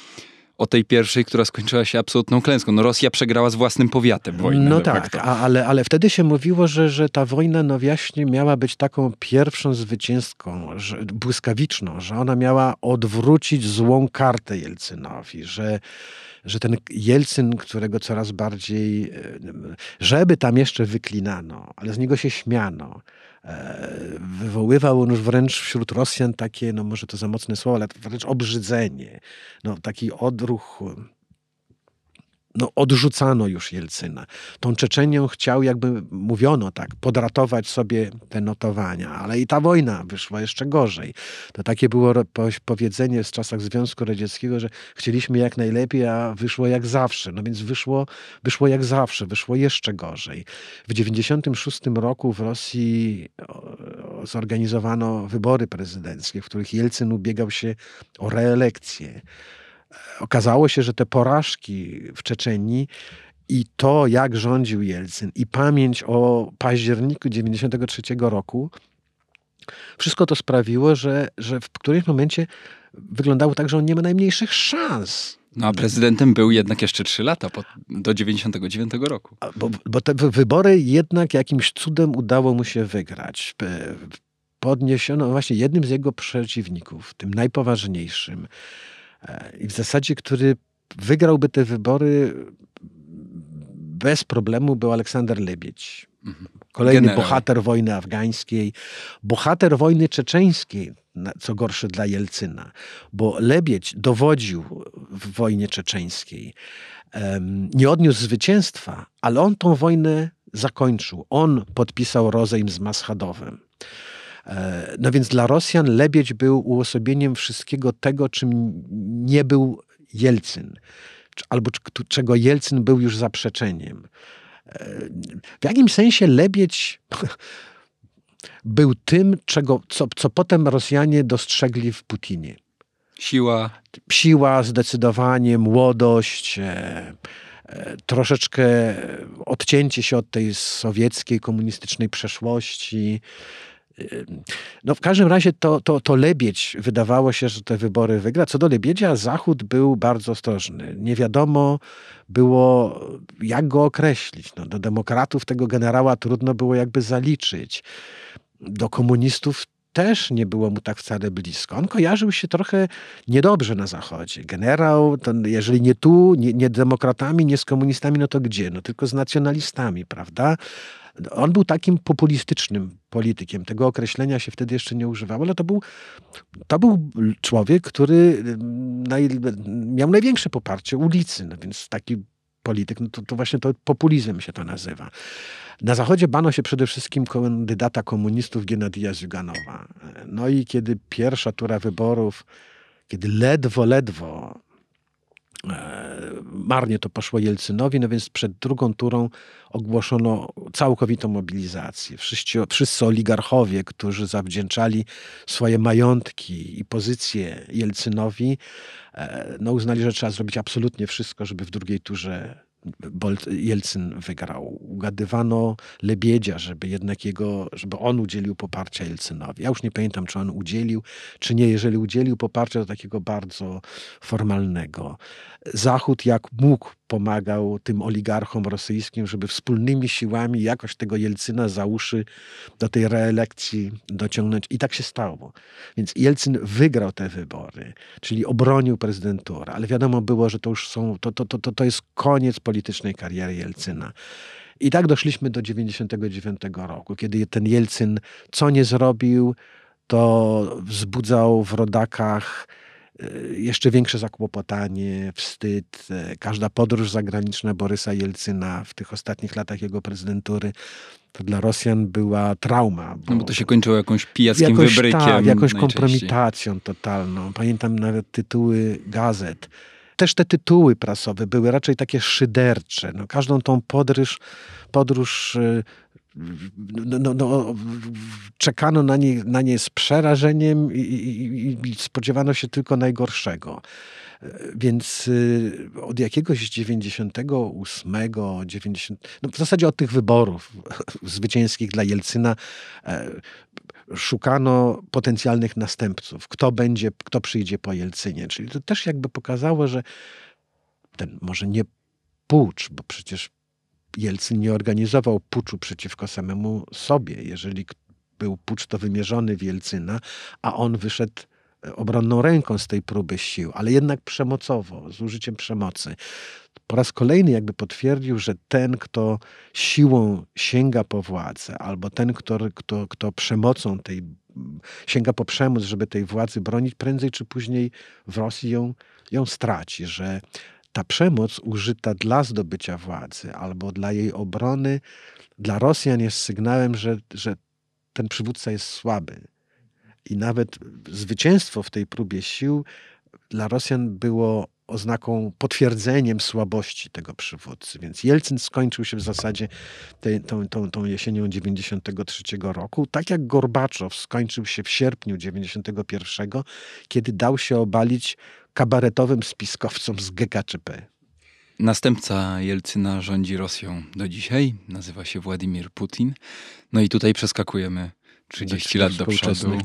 o tej pierwszej, która skończyła się absolutną klęską. No Rosja przegrała z własnym powiatem wojnę. No tak, a, ale, ale wtedy się mówiło, że, że ta wojna no właśnie miała być taką pierwszą zwycięską, że, błyskawiczną, że ona miała odwrócić złą kartę Jelcynowi, że, że ten Jelcyn, którego coraz bardziej, e, żeby tam jeszcze wyklinano, ale z niego się śmiano, wywoływał on już wręcz wśród Rosjan takie, no może to za mocne słowo, ale wręcz obrzydzenie, no taki odruch no, odrzucano już Jelcyna. Tą Czeczenią chciał, jakby mówiono tak, podratować sobie te notowania, ale i ta wojna wyszła jeszcze gorzej. To takie było powiedzenie z czasach Związku Radzieckiego, że chcieliśmy jak najlepiej, a wyszło jak zawsze. No więc wyszło, wyszło jak zawsze, wyszło jeszcze gorzej. W 96 roku w Rosji zorganizowano wybory prezydenckie, w których Jelcyn ubiegał się o reelekcję okazało się, że te porażki w Czeczenii i to, jak rządził Jelcyn, i pamięć o październiku 93 roku, wszystko to sprawiło, że, że w którymś momencie wyglądało tak, że on nie ma najmniejszych szans. No a prezydentem był jednak jeszcze trzy lata, po, do 99 roku. Bo, bo te wy- wybory jednak jakimś cudem udało mu się wygrać. Podniesiono właśnie jednym z jego przeciwników, tym najpoważniejszym, i w zasadzie, który wygrałby te wybory bez problemu, był Aleksander Lebiedź. Mhm. Kolejny Generał. bohater wojny afgańskiej, bohater wojny czeczeńskiej, co gorsze dla Jelcyna, bo Lebiedź dowodził w wojnie czeczeńskiej. Nie odniósł zwycięstwa, ale on tą wojnę zakończył. On podpisał rozejm z Maschadowem. E, No więc dla Rosjan Lebiedź był uosobieniem wszystkiego tego, czym nie był Jelcyn, albo cz- czego Jelcyn był już zaprzeczeniem. E, W jakimś sensie Lebiedź *laughs* był tym, czego, co, co potem Rosjanie dostrzegli w Putinie. Siła, Siła, zdecydowanie, młodość, e, e, troszeczkę odcięcie się od tej sowieckiej, komunistycznej przeszłości. No w każdym razie to, to, to Lebiedź wydawało się, że te wybory wygra. Co do Lebiedzia, Zachód był bardzo ostrożny. Nie wiadomo było, jak go określić. No, do demokratów tego generała trudno było jakby zaliczyć. Do komunistów też nie było mu tak wcale blisko. On kojarzył się trochę niedobrze na Zachodzie. Generał, jeżeli nie tu, nie, nie demokratami, nie z komunistami, no to gdzie? No tylko z nacjonalistami, prawda? On był takim populistycznym politykiem. Tego określenia się wtedy jeszcze nie używało, ale to był, to był człowiek, który naj, miał największe poparcie ulicy. No więc taki polityk, no to, to właśnie to populizm się to nazywa. Na Zachodzie bano się przede wszystkim kandydata komunistów Genadija Zjuganowa. No i kiedy pierwsza tura wyborów, kiedy ledwo, ledwo marnie to poszło Jelcynowi, no więc przed drugą turą ogłoszono całkowitą mobilizację. Wszyscy, wszyscy oligarchowie, którzy zawdzięczali swoje majątki i pozycje Jelcynowi, e, no uznali, że trzeba zrobić absolutnie wszystko, żeby w drugiej turze Bolt, Jelcyn wygrał. Ugadywano Lebiedzia, żeby jednak jego, żeby on udzielił poparcia Jelcynowi. Ja już nie pamiętam, czy on udzielił, czy nie. Jeżeli udzielił poparcia, to takiego bardzo formalnego. Zachód jak mógł pomagał tym oligarchom rosyjskim, żeby wspólnymi siłami jakoś tego Jelcyna za uszy do tej reelekcji dociągnąć. I tak się stało. Więc Jelcyn wygrał te wybory, czyli obronił prezydenturę, ale wiadomo było, że to już są, to, to, to, to jest koniec politycznej kariery Jelcyna. I tak doszliśmy do 99 roku, kiedy ten Jelcyn co nie zrobił, to wzbudzał w rodakach jeszcze większe zakłopotanie, wstyd. Każda podróż zagraniczna Borysa Jelcyna w tych ostatnich latach jego prezydentury to dla Rosjan była trauma. no bo to się kończyło jakąś pijackim jakoś, wybrykiem. Tak, jakąś kompromitacją totalną. Pamiętam nawet tytuły gazet. Też te tytuły prasowe były raczej takie szydercze. No, każdą tą podróż, podróż y, no, no, no, czekano na nie, na nie z przerażeniem i, i, i spodziewano się tylko najgorszego. Więc y, od jakiegoś 98, 90, no w zasadzie od tych wyborów *laughs* zwycięskich dla Jelcyna e, szukano potencjalnych następców. Kto będzie, kto przyjdzie po Jelcynie. Czyli to też jakby pokazało, że ten może nie pucz, bo przecież Jelcyn nie organizował puczu przeciwko samemu sobie. Jeżeli był pucz, to wymierzony w Jelcyna, a on wyszedł obronną ręką z tej próby sił, ale jednak przemocowo, z użyciem przemocy. Po raz kolejny jakby potwierdził, że ten, kto siłą sięga po władzę, albo ten, kto, kto, kto przemocą tej sięga po przemoc, żeby tej władzy bronić, prędzej czy później w Rosji ją, ją straci, że ta przemoc użyta dla zdobycia władzy albo dla jej obrony, dla Rosjan jest sygnałem, że, że ten przywódca jest słaby. I nawet zwycięstwo w tej próbie sił dla Rosjan było oznaką, potwierdzeniem słabości tego przywódcy. Więc Jelcyn skończył się w zasadzie tej, tą, tą, tą jesienią 93 roku, tak jak Gorbaczow skończył się w sierpniu 91, kiedy dał się obalić kabaretowym spiskowcom z GKCP. Następca Jelcyna rządzi Rosją do dzisiaj. Nazywa się Władimir Putin. No i tutaj przeskakujemy 30 lat do przodu. czasów.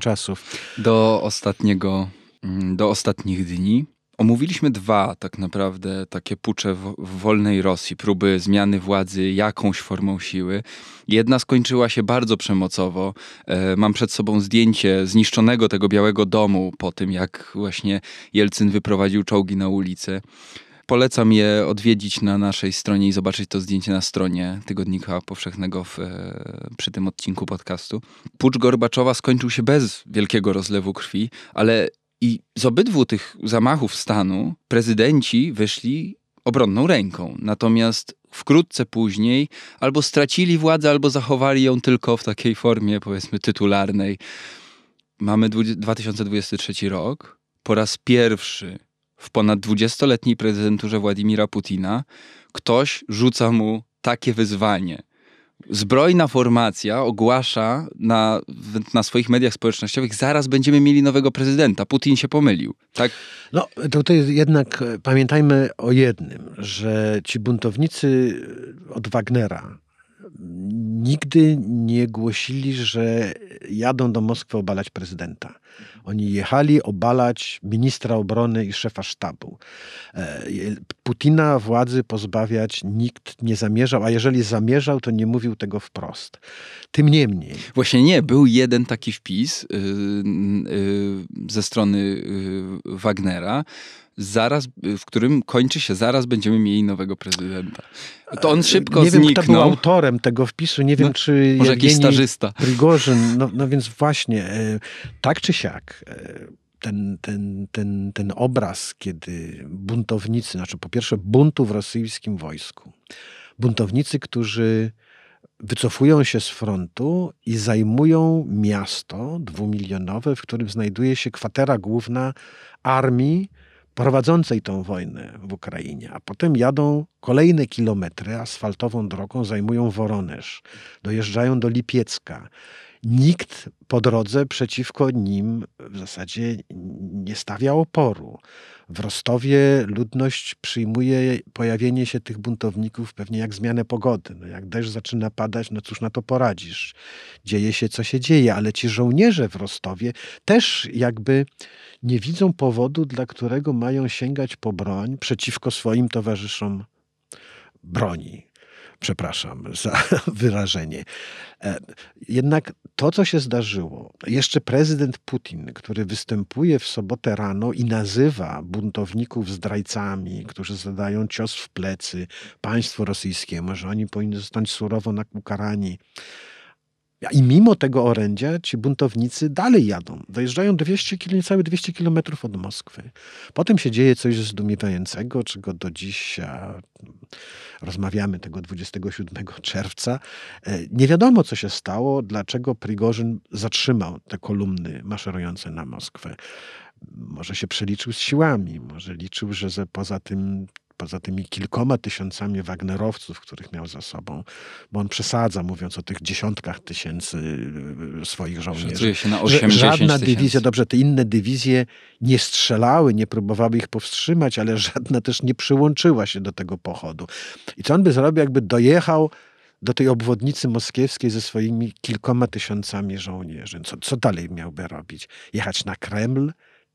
Do ostatniego, mm, do ostatnich dni. Omówiliśmy dwa tak naprawdę takie pucze w, w, wolnej Rosji, próby zmiany władzy jakąś formą siły. Jedna skończyła się bardzo przemocowo. E, mam przed sobą zdjęcie zniszczonego tego Białego Domu po tym, jak właśnie Jelcyn wyprowadził czołgi na ulicę. Polecam je odwiedzić na naszej stronie i zobaczyć to zdjęcie na stronie Tygodnika Powszechnego w, e, przy tym odcinku podcastu. Pucz Gorbaczowa skończył się bez wielkiego rozlewu krwi, ale i z obydwu tych zamachów stanu prezydenci wyszli obronną ręką. Natomiast wkrótce później albo stracili władzę, albo zachowali ją tylko w takiej formie, powiedzmy, tytularnej. Mamy 2023 rok. Po raz pierwszy w ponad 20-letniej prezydenturze Władimira Putina ktoś rzuca mu takie wyzwanie – zbrojna formacja ogłasza na, na swoich mediach społecznościowych, zaraz będziemy mieli nowego prezydenta. Putin się pomylił. Tak? No, tutaj jednak pamiętajmy o jednym, że ci buntownicy od Wagnera nigdy nie głosili, że jadą do Moskwy obalać prezydenta. Oni jechali obalać ministra obrony i szefa sztabu. E, Putina władzy pozbawiać nikt nie zamierzał, a jeżeli zamierzał, to nie mówił tego wprost. Tym niemniej. Właśnie nie, był jeden taki wpis yy, yy, ze strony yy, Wagnera, zaraz, w którym kończy się, zaraz będziemy mieli nowego prezydenta. To on szybko nie zniknął. Nie wiem, kto był autorem tego wpisu, nie wiem, no, czy może jakiś stażysta. Prigorzyn, no, no więc właśnie, e, tak czy siak, e, ten, ten, ten, ten obraz, kiedy buntownicy, znaczy po pierwsze buntu w rosyjskim wojsku, buntownicy, którzy wycofują się z frontu i zajmują miasto dwumilionowe, w którym znajduje się kwatera główna armii prowadzącej tą wojnę w Ukrainie, a potem jadą kolejne kilometry asfaltową drogą, zajmują Woronesz, dojeżdżają do Lipiecka. Nikt po drodze przeciwko nim w zasadzie nie stawia oporu. W Rostowie ludność przyjmuje pojawienie się tych buntowników pewnie jak zmianę pogody. No jak deszcz zaczyna padać, no cóż na to poradzisz. Dzieje się, co się dzieje, ale ci żołnierze w Rostowie też jakby nie widzą powodu, dla którego mają sięgać po broń przeciwko swoim towarzyszom broni przepraszam za *laughs* wyrażenie. E, jednak to, co się zdarzyło, jeszcze prezydent Putin, który występuje w sobotę rano i nazywa buntowników zdrajcami, którzy zadają cios w plecy państwu rosyjskiemu, że oni powinni zostać surowo ukarani. I mimo tego orędzia ci buntownicy dalej jadą. Dojeżdżają 200, niecałe 200 kilometrów od Moskwy. Potem się dzieje coś zdumiewającego, czego do dziś rozmawiamy tego 27 *laughs* czerwca. E, nie wiadomo, co się stało, dlaczego Prigorzyn zatrzymał te kolumny maszerujące na Moskwę. Może się przeliczył z siłami, może liczył, że poza tym poza tymi kilkoma tysiącami Wagnerowców, których miał za sobą, bo on przesadza, mówiąc o tych dziesiątkach tysięcy y, swoich żołnierzy. się na 8 że żadna dywizja, dobrze, te inne dywizje nie strzelały, nie próbowały ich powstrzymać, ale żadna też nie przyłączyła się do tego pochodu. I co on by zrobił, jakby dojechał do tej obwodnicy moskiewskiej ze swoimi kilkoma tysiącami żołnierzy? Co, co dalej miałby robić? Jechać na Kreml?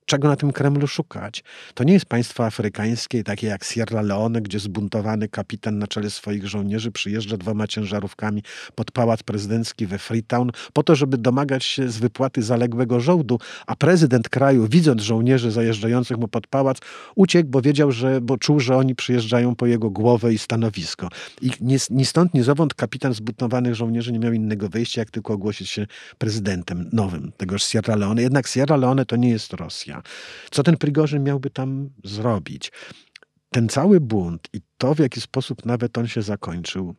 Czego na tym Kremlu szukać. To nie jest państwo afrykańskie, takie jak Sierra Leone, gdzie zbuntowany kapitan na czele swoich żołnierzy przyjeżdża dwoma ciężarówkami pod pałac prezydencki we Freetown po to, żeby domagać się z wypłaty zaległego żołdu, a prezydent kraju, widząc żołnierzy zajeżdżających mu pod pałac, uciekł, bo wiedział, że, bo czuł, że oni przyjeżdżają po jego głowę i stanowisko. I ni, ni stąd, ni zowąd kapitan zbuntowanych żołnierzy nie miał innego wyjścia, jak tylko ogłosić się prezydentem nowym tegoż Sierra Leone. Jednak Sierra Leone to nie jest Rosja. Co ten Prigorzyn miałby tam zrobić? Ten cały bunt i to, w jaki sposób nawet on się zakończył,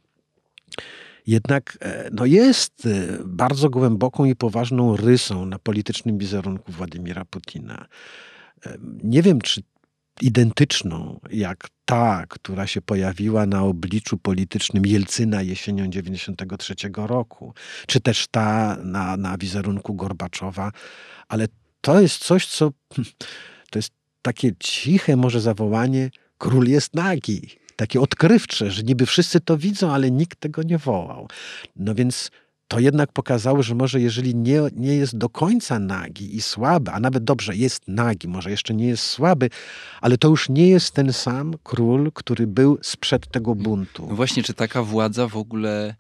jednak e, no jest e, bardzo głęboką i poważną rysą na politycznym wizerunku Władimira Putina. E, nie wiem, czy identyczną jak ta, która się pojawiła na obliczu politycznym Jelcyna jesienią 93 roku, czy też ta na, na wizerunku Gorbaczowa, ale to jest coś, co to jest takie ciche może zawołanie król jest nagi. Takie odkrywcze, że niby wszyscy to widzą, ale nikt tego nie wołał. No więc to jednak pokazało, że może jeżeli nie, nie jest do końca nagi i słaby, a nawet dobrze jest nagi, może jeszcze nie jest słaby, ale to już nie jest ten sam król, który był sprzed tego buntu. No właśnie, czy taka władza w ogóle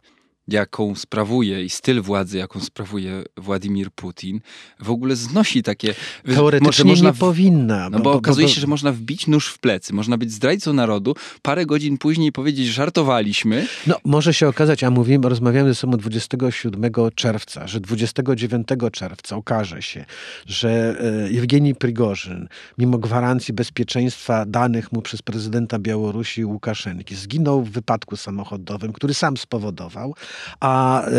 jaką sprawuje i styl władzy, jaką sprawuje Władimir Putin, w ogóle znosi takie... Teoretycznie można nie powinna. No bo, bo okazuje bo, bo... się, że można wbić nóż w plecy, można być zdrajcą narodu, parę godzin później powiedzieć, żartowaliśmy. No może się okazać, a mówimy, rozmawiamy ze sobą 27 czerwca, że 29 czerwca okaże się, że Jewgenij Prigorzyn, mimo gwarancji bezpieczeństwa danych mu przez prezydenta Białorusi Łukaszenki, zginął w wypadku samochodowym, który sam spowodował, a e,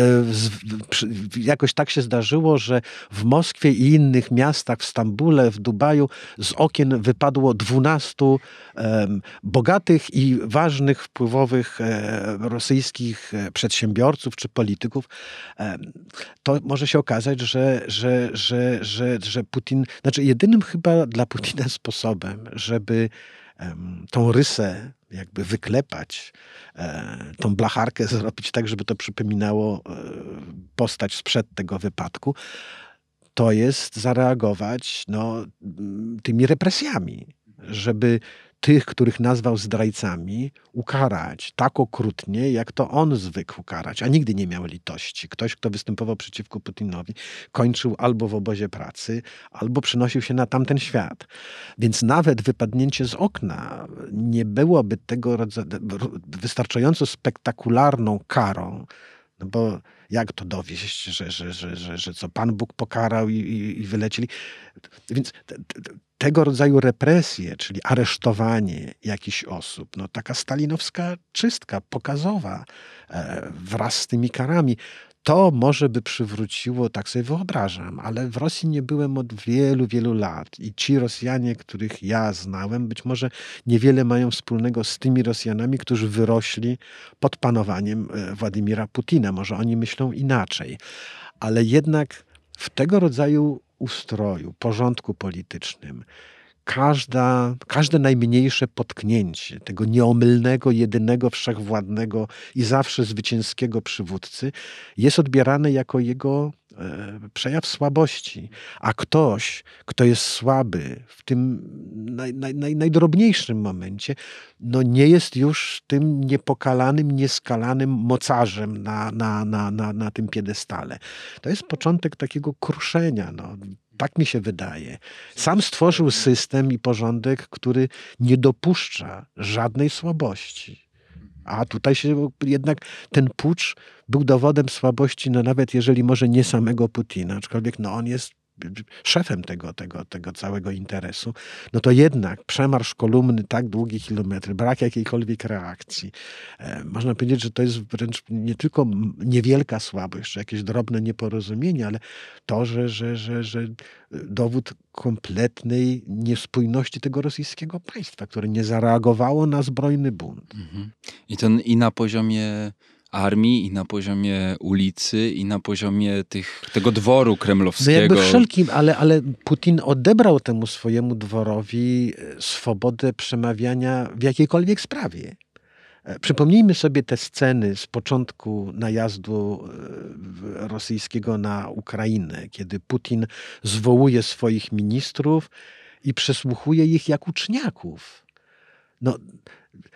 jakoś tak się zdarzyło, że w Moskwie i innych miastach, w Stambule, w Dubaju, z okien wypadło 12 bogatych i ważnych, wpływowych e, rosyjskich e, przedsiębiorców czy polityków. To może się okazać, że, że, że, że, że Putin, znaczy jedynym chyba dla Putina *laughs* sposobem, żeby tą rysę jakby wyklepać, e, tą blacharkę zrobić tak, żeby to przypominało e, postać sprzed tego wypadku, to jest zareagować no, tymi represjami, żeby tych, których nazwał zdrajcami, ukarać tak okrutnie, jak to on zwykł karać, a nigdy nie miał litości. Ktoś, kto występował przeciwko Putinowi, kończył albo w obozie pracy, albo przynosił się na tamten świat. Więc nawet wypadnięcie z okna nie byłoby tego rodzaju wystarczająco spektakularną karą, no bo jak to dowieść, że, że, że, że, że co Pan Bóg pokarał i, i, i wylecieli. Więc tego rodzaju represje, czyli aresztowanie jakichś osób, no taka stalinowska czystka pokazowa e, wraz z tymi karami, to może by przywróciło, tak sobie wyobrażam, ale w Rosji nie byłem od wielu, wielu lat i ci Rosjanie, których ja znałem, być może niewiele mają wspólnego z tymi Rosjanami, którzy wyrośli pod panowaniem e, Władimira Putina. Może oni myślą inaczej, ale jednak w tego rodzaju ustroju, porządku politycznym, każda, każde najmniejsze potknięcie tego nieomylnego, jedynego, wszechwładnego i zawsze zwycięskiego przywódcy jest odbierane jako jego e, przejaw słabości. A ktoś, kto jest słaby w tym naj, naj, naj, najdrobniejszym momencie, no nie jest już tym niepokalanym, nieskalanym mocarzem na, na, na, na, na tym piedestale. To jest początek takiego kruszenia. No tak mi się wydaje. Sam stworzył system i porządek, który nie dopuszcza żadnej słabości. A tutaj się jednak ten pucz był dowodem słabości, no nawet jeżeli może nie samego Putina, aczkolwiek no on jest szefem tego, tego, tego całego interesu, no to jednak przemarsz kolumny tak długi kilometry, brak jakiejkolwiek reakcji. E, można powiedzieć, że to jest wręcz nie tylko niewielka słabość, czy jakieś drobne nieporozumienie, ale to, że, że, że, że dowód kompletnej niespójności tego rosyjskiego państwa, które nie zareagowało na zbrojny bunt. Mhm. I to i na poziomie armii, i na poziomie ulicy, i na poziomie tych, tego dworu kremlowskiego. No jakby wszelkim, ale, ale Putin odebrał temu swojemu dworowi e, swobodę przemawiania w jakiejkolwiek sprawie. E, przypomnijmy sobie te sceny z początku najazdu e, rosyjskiego na Ukrainę, kiedy Putin zwołuje swoich ministrów i przesłuchuje ich jak uczniaków. No,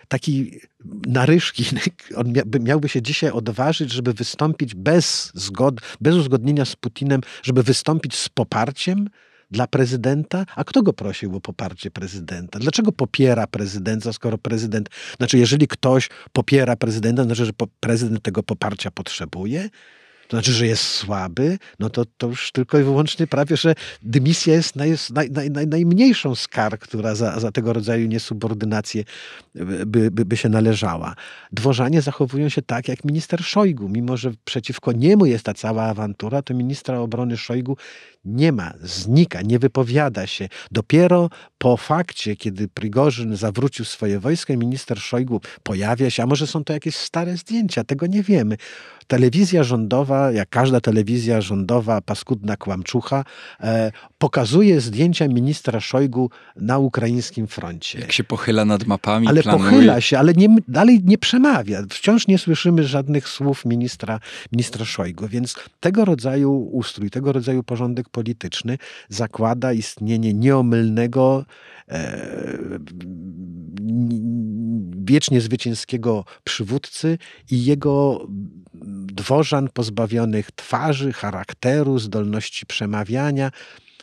taki Naryszkin, *laughs* on miałby się dzisiaj odważyć, żeby wystąpić bez, zgod, bez uzgodnienia z Putinem, żeby wystąpić z poparciem dla prezydenta, a kto go prosił o poparcie prezydenta? Dlaczego popiera prezydenta, skoro prezydent, znaczy jeżeli ktoś popiera prezydenta, znaczy, że prezydent tego poparcia potrzebuje? To znaczy, że jest słaby, no to, to już tylko i wyłącznie prawie, że dymisja jest, naj, naj, naj, najmniejszą z kar, która za, za tego rodzaju niesubordynację by, by, by się należała. Dworzanie zachowują się tak, jak minister Szojgu. Mimo, że przeciwko niemu jest ta cała awantura, to ministra obrony Szojgu nie ma, znika, nie wypowiada się. Dopiero po fakcie, kiedy Prigorzyn zawrócił swoje wojska, minister Szojgu pojawia się, a może są to jakieś stare zdjęcia, tego nie wiemy. Telewizja rządowa, jak każda telewizja rządowa, paskudna kłamczucha, e, pokazuje zdjęcia ministra Szojgu na ukraińskim froncie. Jak się pochyla nad mapami, Ale planuje. pochyla się, ale nie, dalej nie przemawia. Wciąż nie słyszymy żadnych słów ministra, ministra Szojgu, więc tego rodzaju ustrój, tego rodzaju porządek polityczny zakłada istnienie nieomylnego, e, wiecznie zwycięskiego przywódcy i jego dworzan pozbawionych twarzy, charakteru, zdolności przemawiania,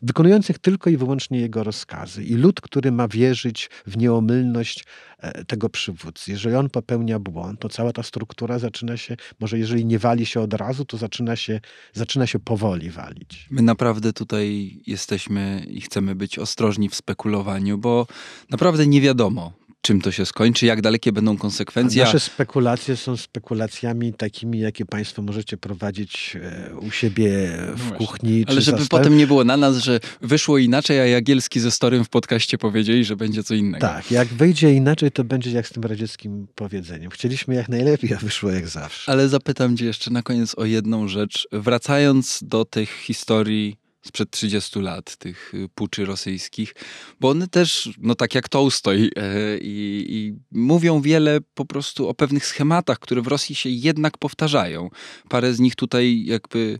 wykonujących tylko i wyłącznie jego rozkazy. I lud, który ma wierzyć w nieomylność e, tego przywódcy. Jeżeli on popełnia błąd, to cała ta struktura zaczyna się, może jeżeli nie wali się od razu, to zaczyna się, zaczyna się powoli walić. My naprawdę tutaj jesteśmy i chcemy być ostrożni w spekulowaniu, bo naprawdę nie wiadomo, czym to się skończy, jak dalekie będą konsekwencje. A nasze spekulacje są spekulacjami takimi, jakie Państwo możecie prowadzić e, u siebie w no kuchni. Ale żeby zastaw... potem nie było na nas, że wyszło inaczej, a Jagielski ze Storym w podcaście powiedzieli, że będzie co innego. Tak, jak wyjdzie inaczej, to będzie jak z tym radzieckim powiedzeniem. Chcieliśmy jak najlepiej, a wyszło jak zawsze. Ale zapytam Cię jeszcze na koniec o jedną rzecz. Wracając do tych historii sprzed 30 lat, tych y, puczy rosyjskich, bo one też, no tak jak Tolstoj, e, i, i, mówią wiele po prostu o pewnych schematach, które w Rosji się jednak powtarzają. Parę z nich tutaj jakby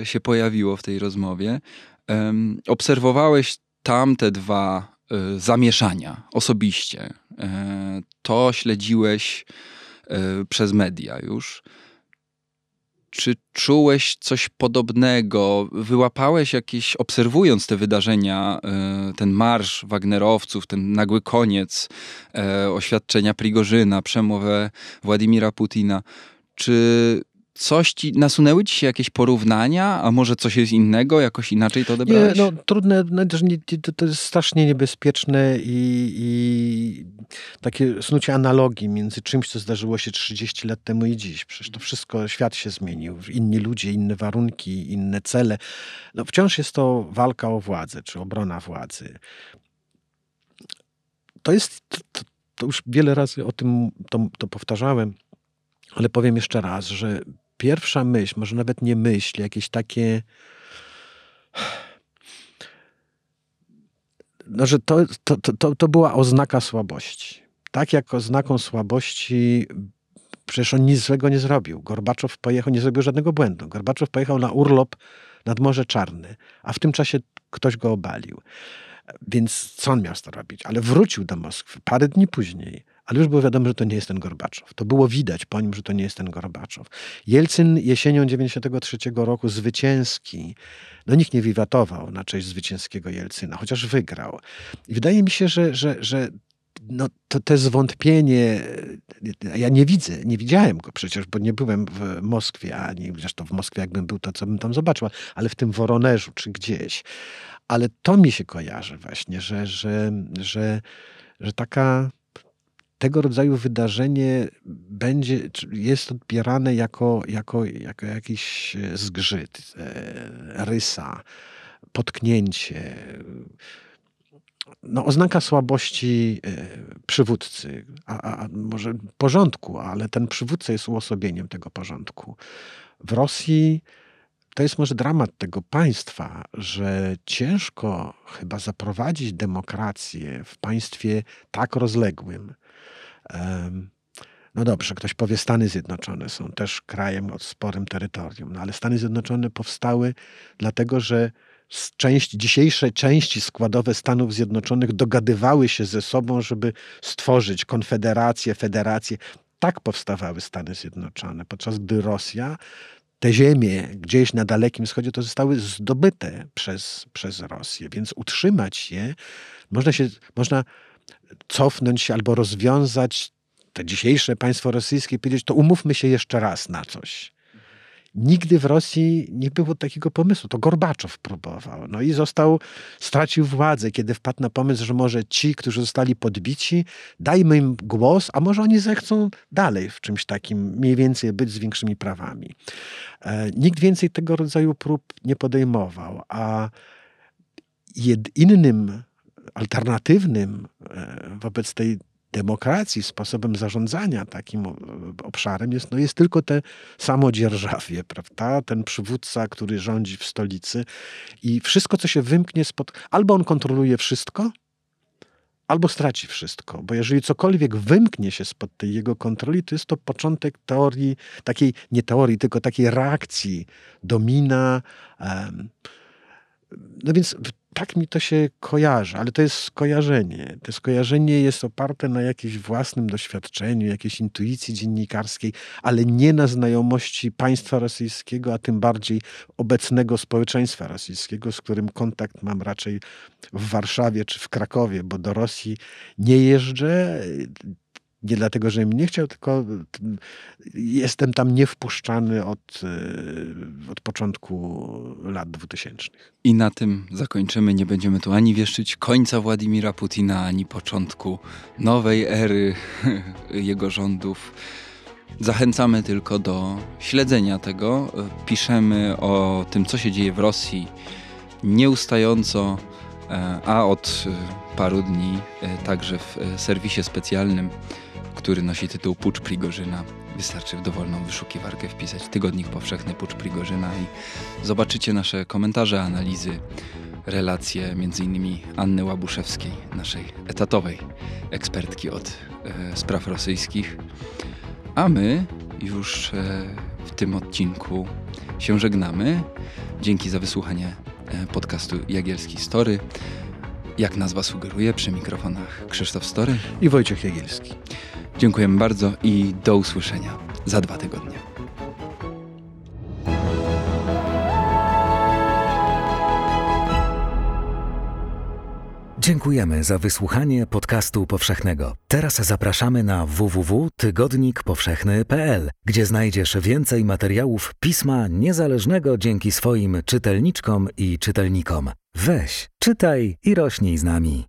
e, się pojawiło w tej rozmowie. obserwowałeś tam te dwa e, zamieszania osobiście. to śledziłeś przez media już. Czy czułeś coś podobnego? Wyłapałeś jakieś, obserwując te wydarzenia, e, ten marsz Wagnerowców, ten nagły koniec, e, oświadczenia Prigorzyna, przemowę Władimira Putina? Czy coś ci, nasunęły ci się jakieś porównania, a może coś jest innego, jakoś inaczej to odebrałeś? Nie, no trudne, no, to jest strasznie niebezpieczne i, i takie snucie analogii między czymś, co zdarzyło się 30 lat temu i dziś. Przecież to wszystko, świat się zmienił, inni ludzie, inne warunki, inne cele. No wciąż jest to walka o władzę, czy obrona władzy. To jest, to, to już wiele razy o tym to, to powtarzałem, ale powiem jeszcze raz, że pierwsza myśl, może nawet nie myśl, jakieś takie. No, że to, to, to, to była oznaka słabości. Tak jak oznaką słabości przecież on nic złego nie zrobił. Gorbaczow pojechał, nie zrobił żadnego błędu. Gorbaczow pojechał na urlop nad Morze Czarne, a w tym czasie ktoś go obalił. Więc co on miał to robić? Ale wrócił do Moskwy parę dni później ale już było wiadomo, że to nie jest ten Gorbaczow. To było widać po nim, że to nie jest ten Gorbaczow. Jelcyn jesienią 93 roku zwycięski, no nikt nie wiwatował na cześć zwycięskiego Jelcyna, chociaż wygrał. I wydaje mi się, że, że, że no, to, to zwątpienie, ja nie widzę, nie widziałem go przecież, bo nie byłem w Moskwie, ani zresztą w Moskwie jakbym był, to co bym tam zobaczył, ale w tym Woronerzu czy gdzieś. Ale to mi się kojarzy właśnie, że, że, że, że taka tego rodzaju wydarzenie będzie, jest odbierane jako, jako, jako jakiś e, zgrzyt, e, rysa, potknięcie, no, oznaka słabości e, przywódcy, a, a, może porządku, ale ten przywódca jest uosobieniem tego porządku. W Rosji to jest może dramat tego państwa, że ciężko chyba zaprowadzić demokrację w państwie tak rozległym, no dobrze, ktoś powie, Stany Zjednoczone są też krajem o sporym terytorium, no ale Stany Zjednoczone powstały dlatego, że części, dzisiejsze części składowe Stanów Zjednoczonych dogadywały się ze sobą, żeby stworzyć konfederację, federację. Tak powstawały Stany Zjednoczone, podczas gdy Rosja te ziemie gdzieś na Dalekim Wschodzie to zostały zdobyte przez, przez Rosję, więc utrzymać je można, się, można cofnąć się albo rozwiązać te dzisiejsze państwo rosyjskie, powiedzieć, to umówmy się jeszcze raz na coś. Nigdy w Rosji nie było takiego pomysłu. To Gorbaczow próbował. No i został, stracił władzę, kiedy wpadł na pomysł, że może ci, którzy zostali podbici, dajmy im głos, a może oni zechcą dalej w czymś takim mniej więcej być z większymi prawami. E, nikt więcej tego rodzaju prób nie podejmował, a jed, innym, alternatywnym e, wobec tej demokracji, sposobem zarządzania takim obszarem jest, no jest tylko te samodzierżawie, prawda? Ten przywódca, który rządzi w stolicy i wszystko, co się wymknie spod... Albo on kontroluje wszystko, albo straci wszystko. Bo jeżeli cokolwiek wymknie się spod tej jego kontroli, to jest to początek teorii, takiej, nie teorii, tylko takiej reakcji domina. No więc tak mi to się kojarzy, ale to jest skojarzenie. To skojarzenie jest oparte na jakimś własnym doświadczeniu, jakiejś intuicji dziennikarskiej, ale nie na znajomości państwa rosyjskiego, a tym bardziej obecnego społeczeństwa rosyjskiego, z którym kontakt mam raczej w Warszawie czy w Krakowie, bo do Rosji nie jeżdżę nie dlatego, że mi nie chciał, tylko jestem tam niewpuszczany od, e, od początku lat 2000. I na tym zakończymy. Nie będziemy tu ani wieszczyć końca Władimira Putina, ani początku nowej ery *laughs* jego rządów. Zachęcamy tylko do śledzenia tego. Piszemy o tym, co się dzieje w Rosji nieustająco, e, a od e, paru dni także w serwisie specjalnym który nosi tytuł Pucz Prigorzyna. Wystarczy w dowolną wyszukiwarkę wpisać Tygodnik Powszechny Pucz Prigorzyna i zobaczycie nasze komentarze, analizy, relacje m.in. Anny Łabuszewskiej, naszej etatowej ekspertki od e, spraw rosyjskich. A my już e, w tym odcinku się żegnamy. Dzięki za wysłuchanie e, podcastu Jagielski Story. Jak nazwa sugeruje, przy mikrofonach Krzysztof Story i Wojciech Jagielski. Dziękujemy bardzo i do usłyszenia za dwa tygodnie. Dziękujemy za wysłuchanie podcastu powszechnego. Teraz zapraszamy na www.tygodnikpowszechny.pl, gdzie znajdziesz więcej materiałów pisma niezależnego dzięki swoim czytelniczkom i czytelnikom. Weź, czytaj i rośnij z nami.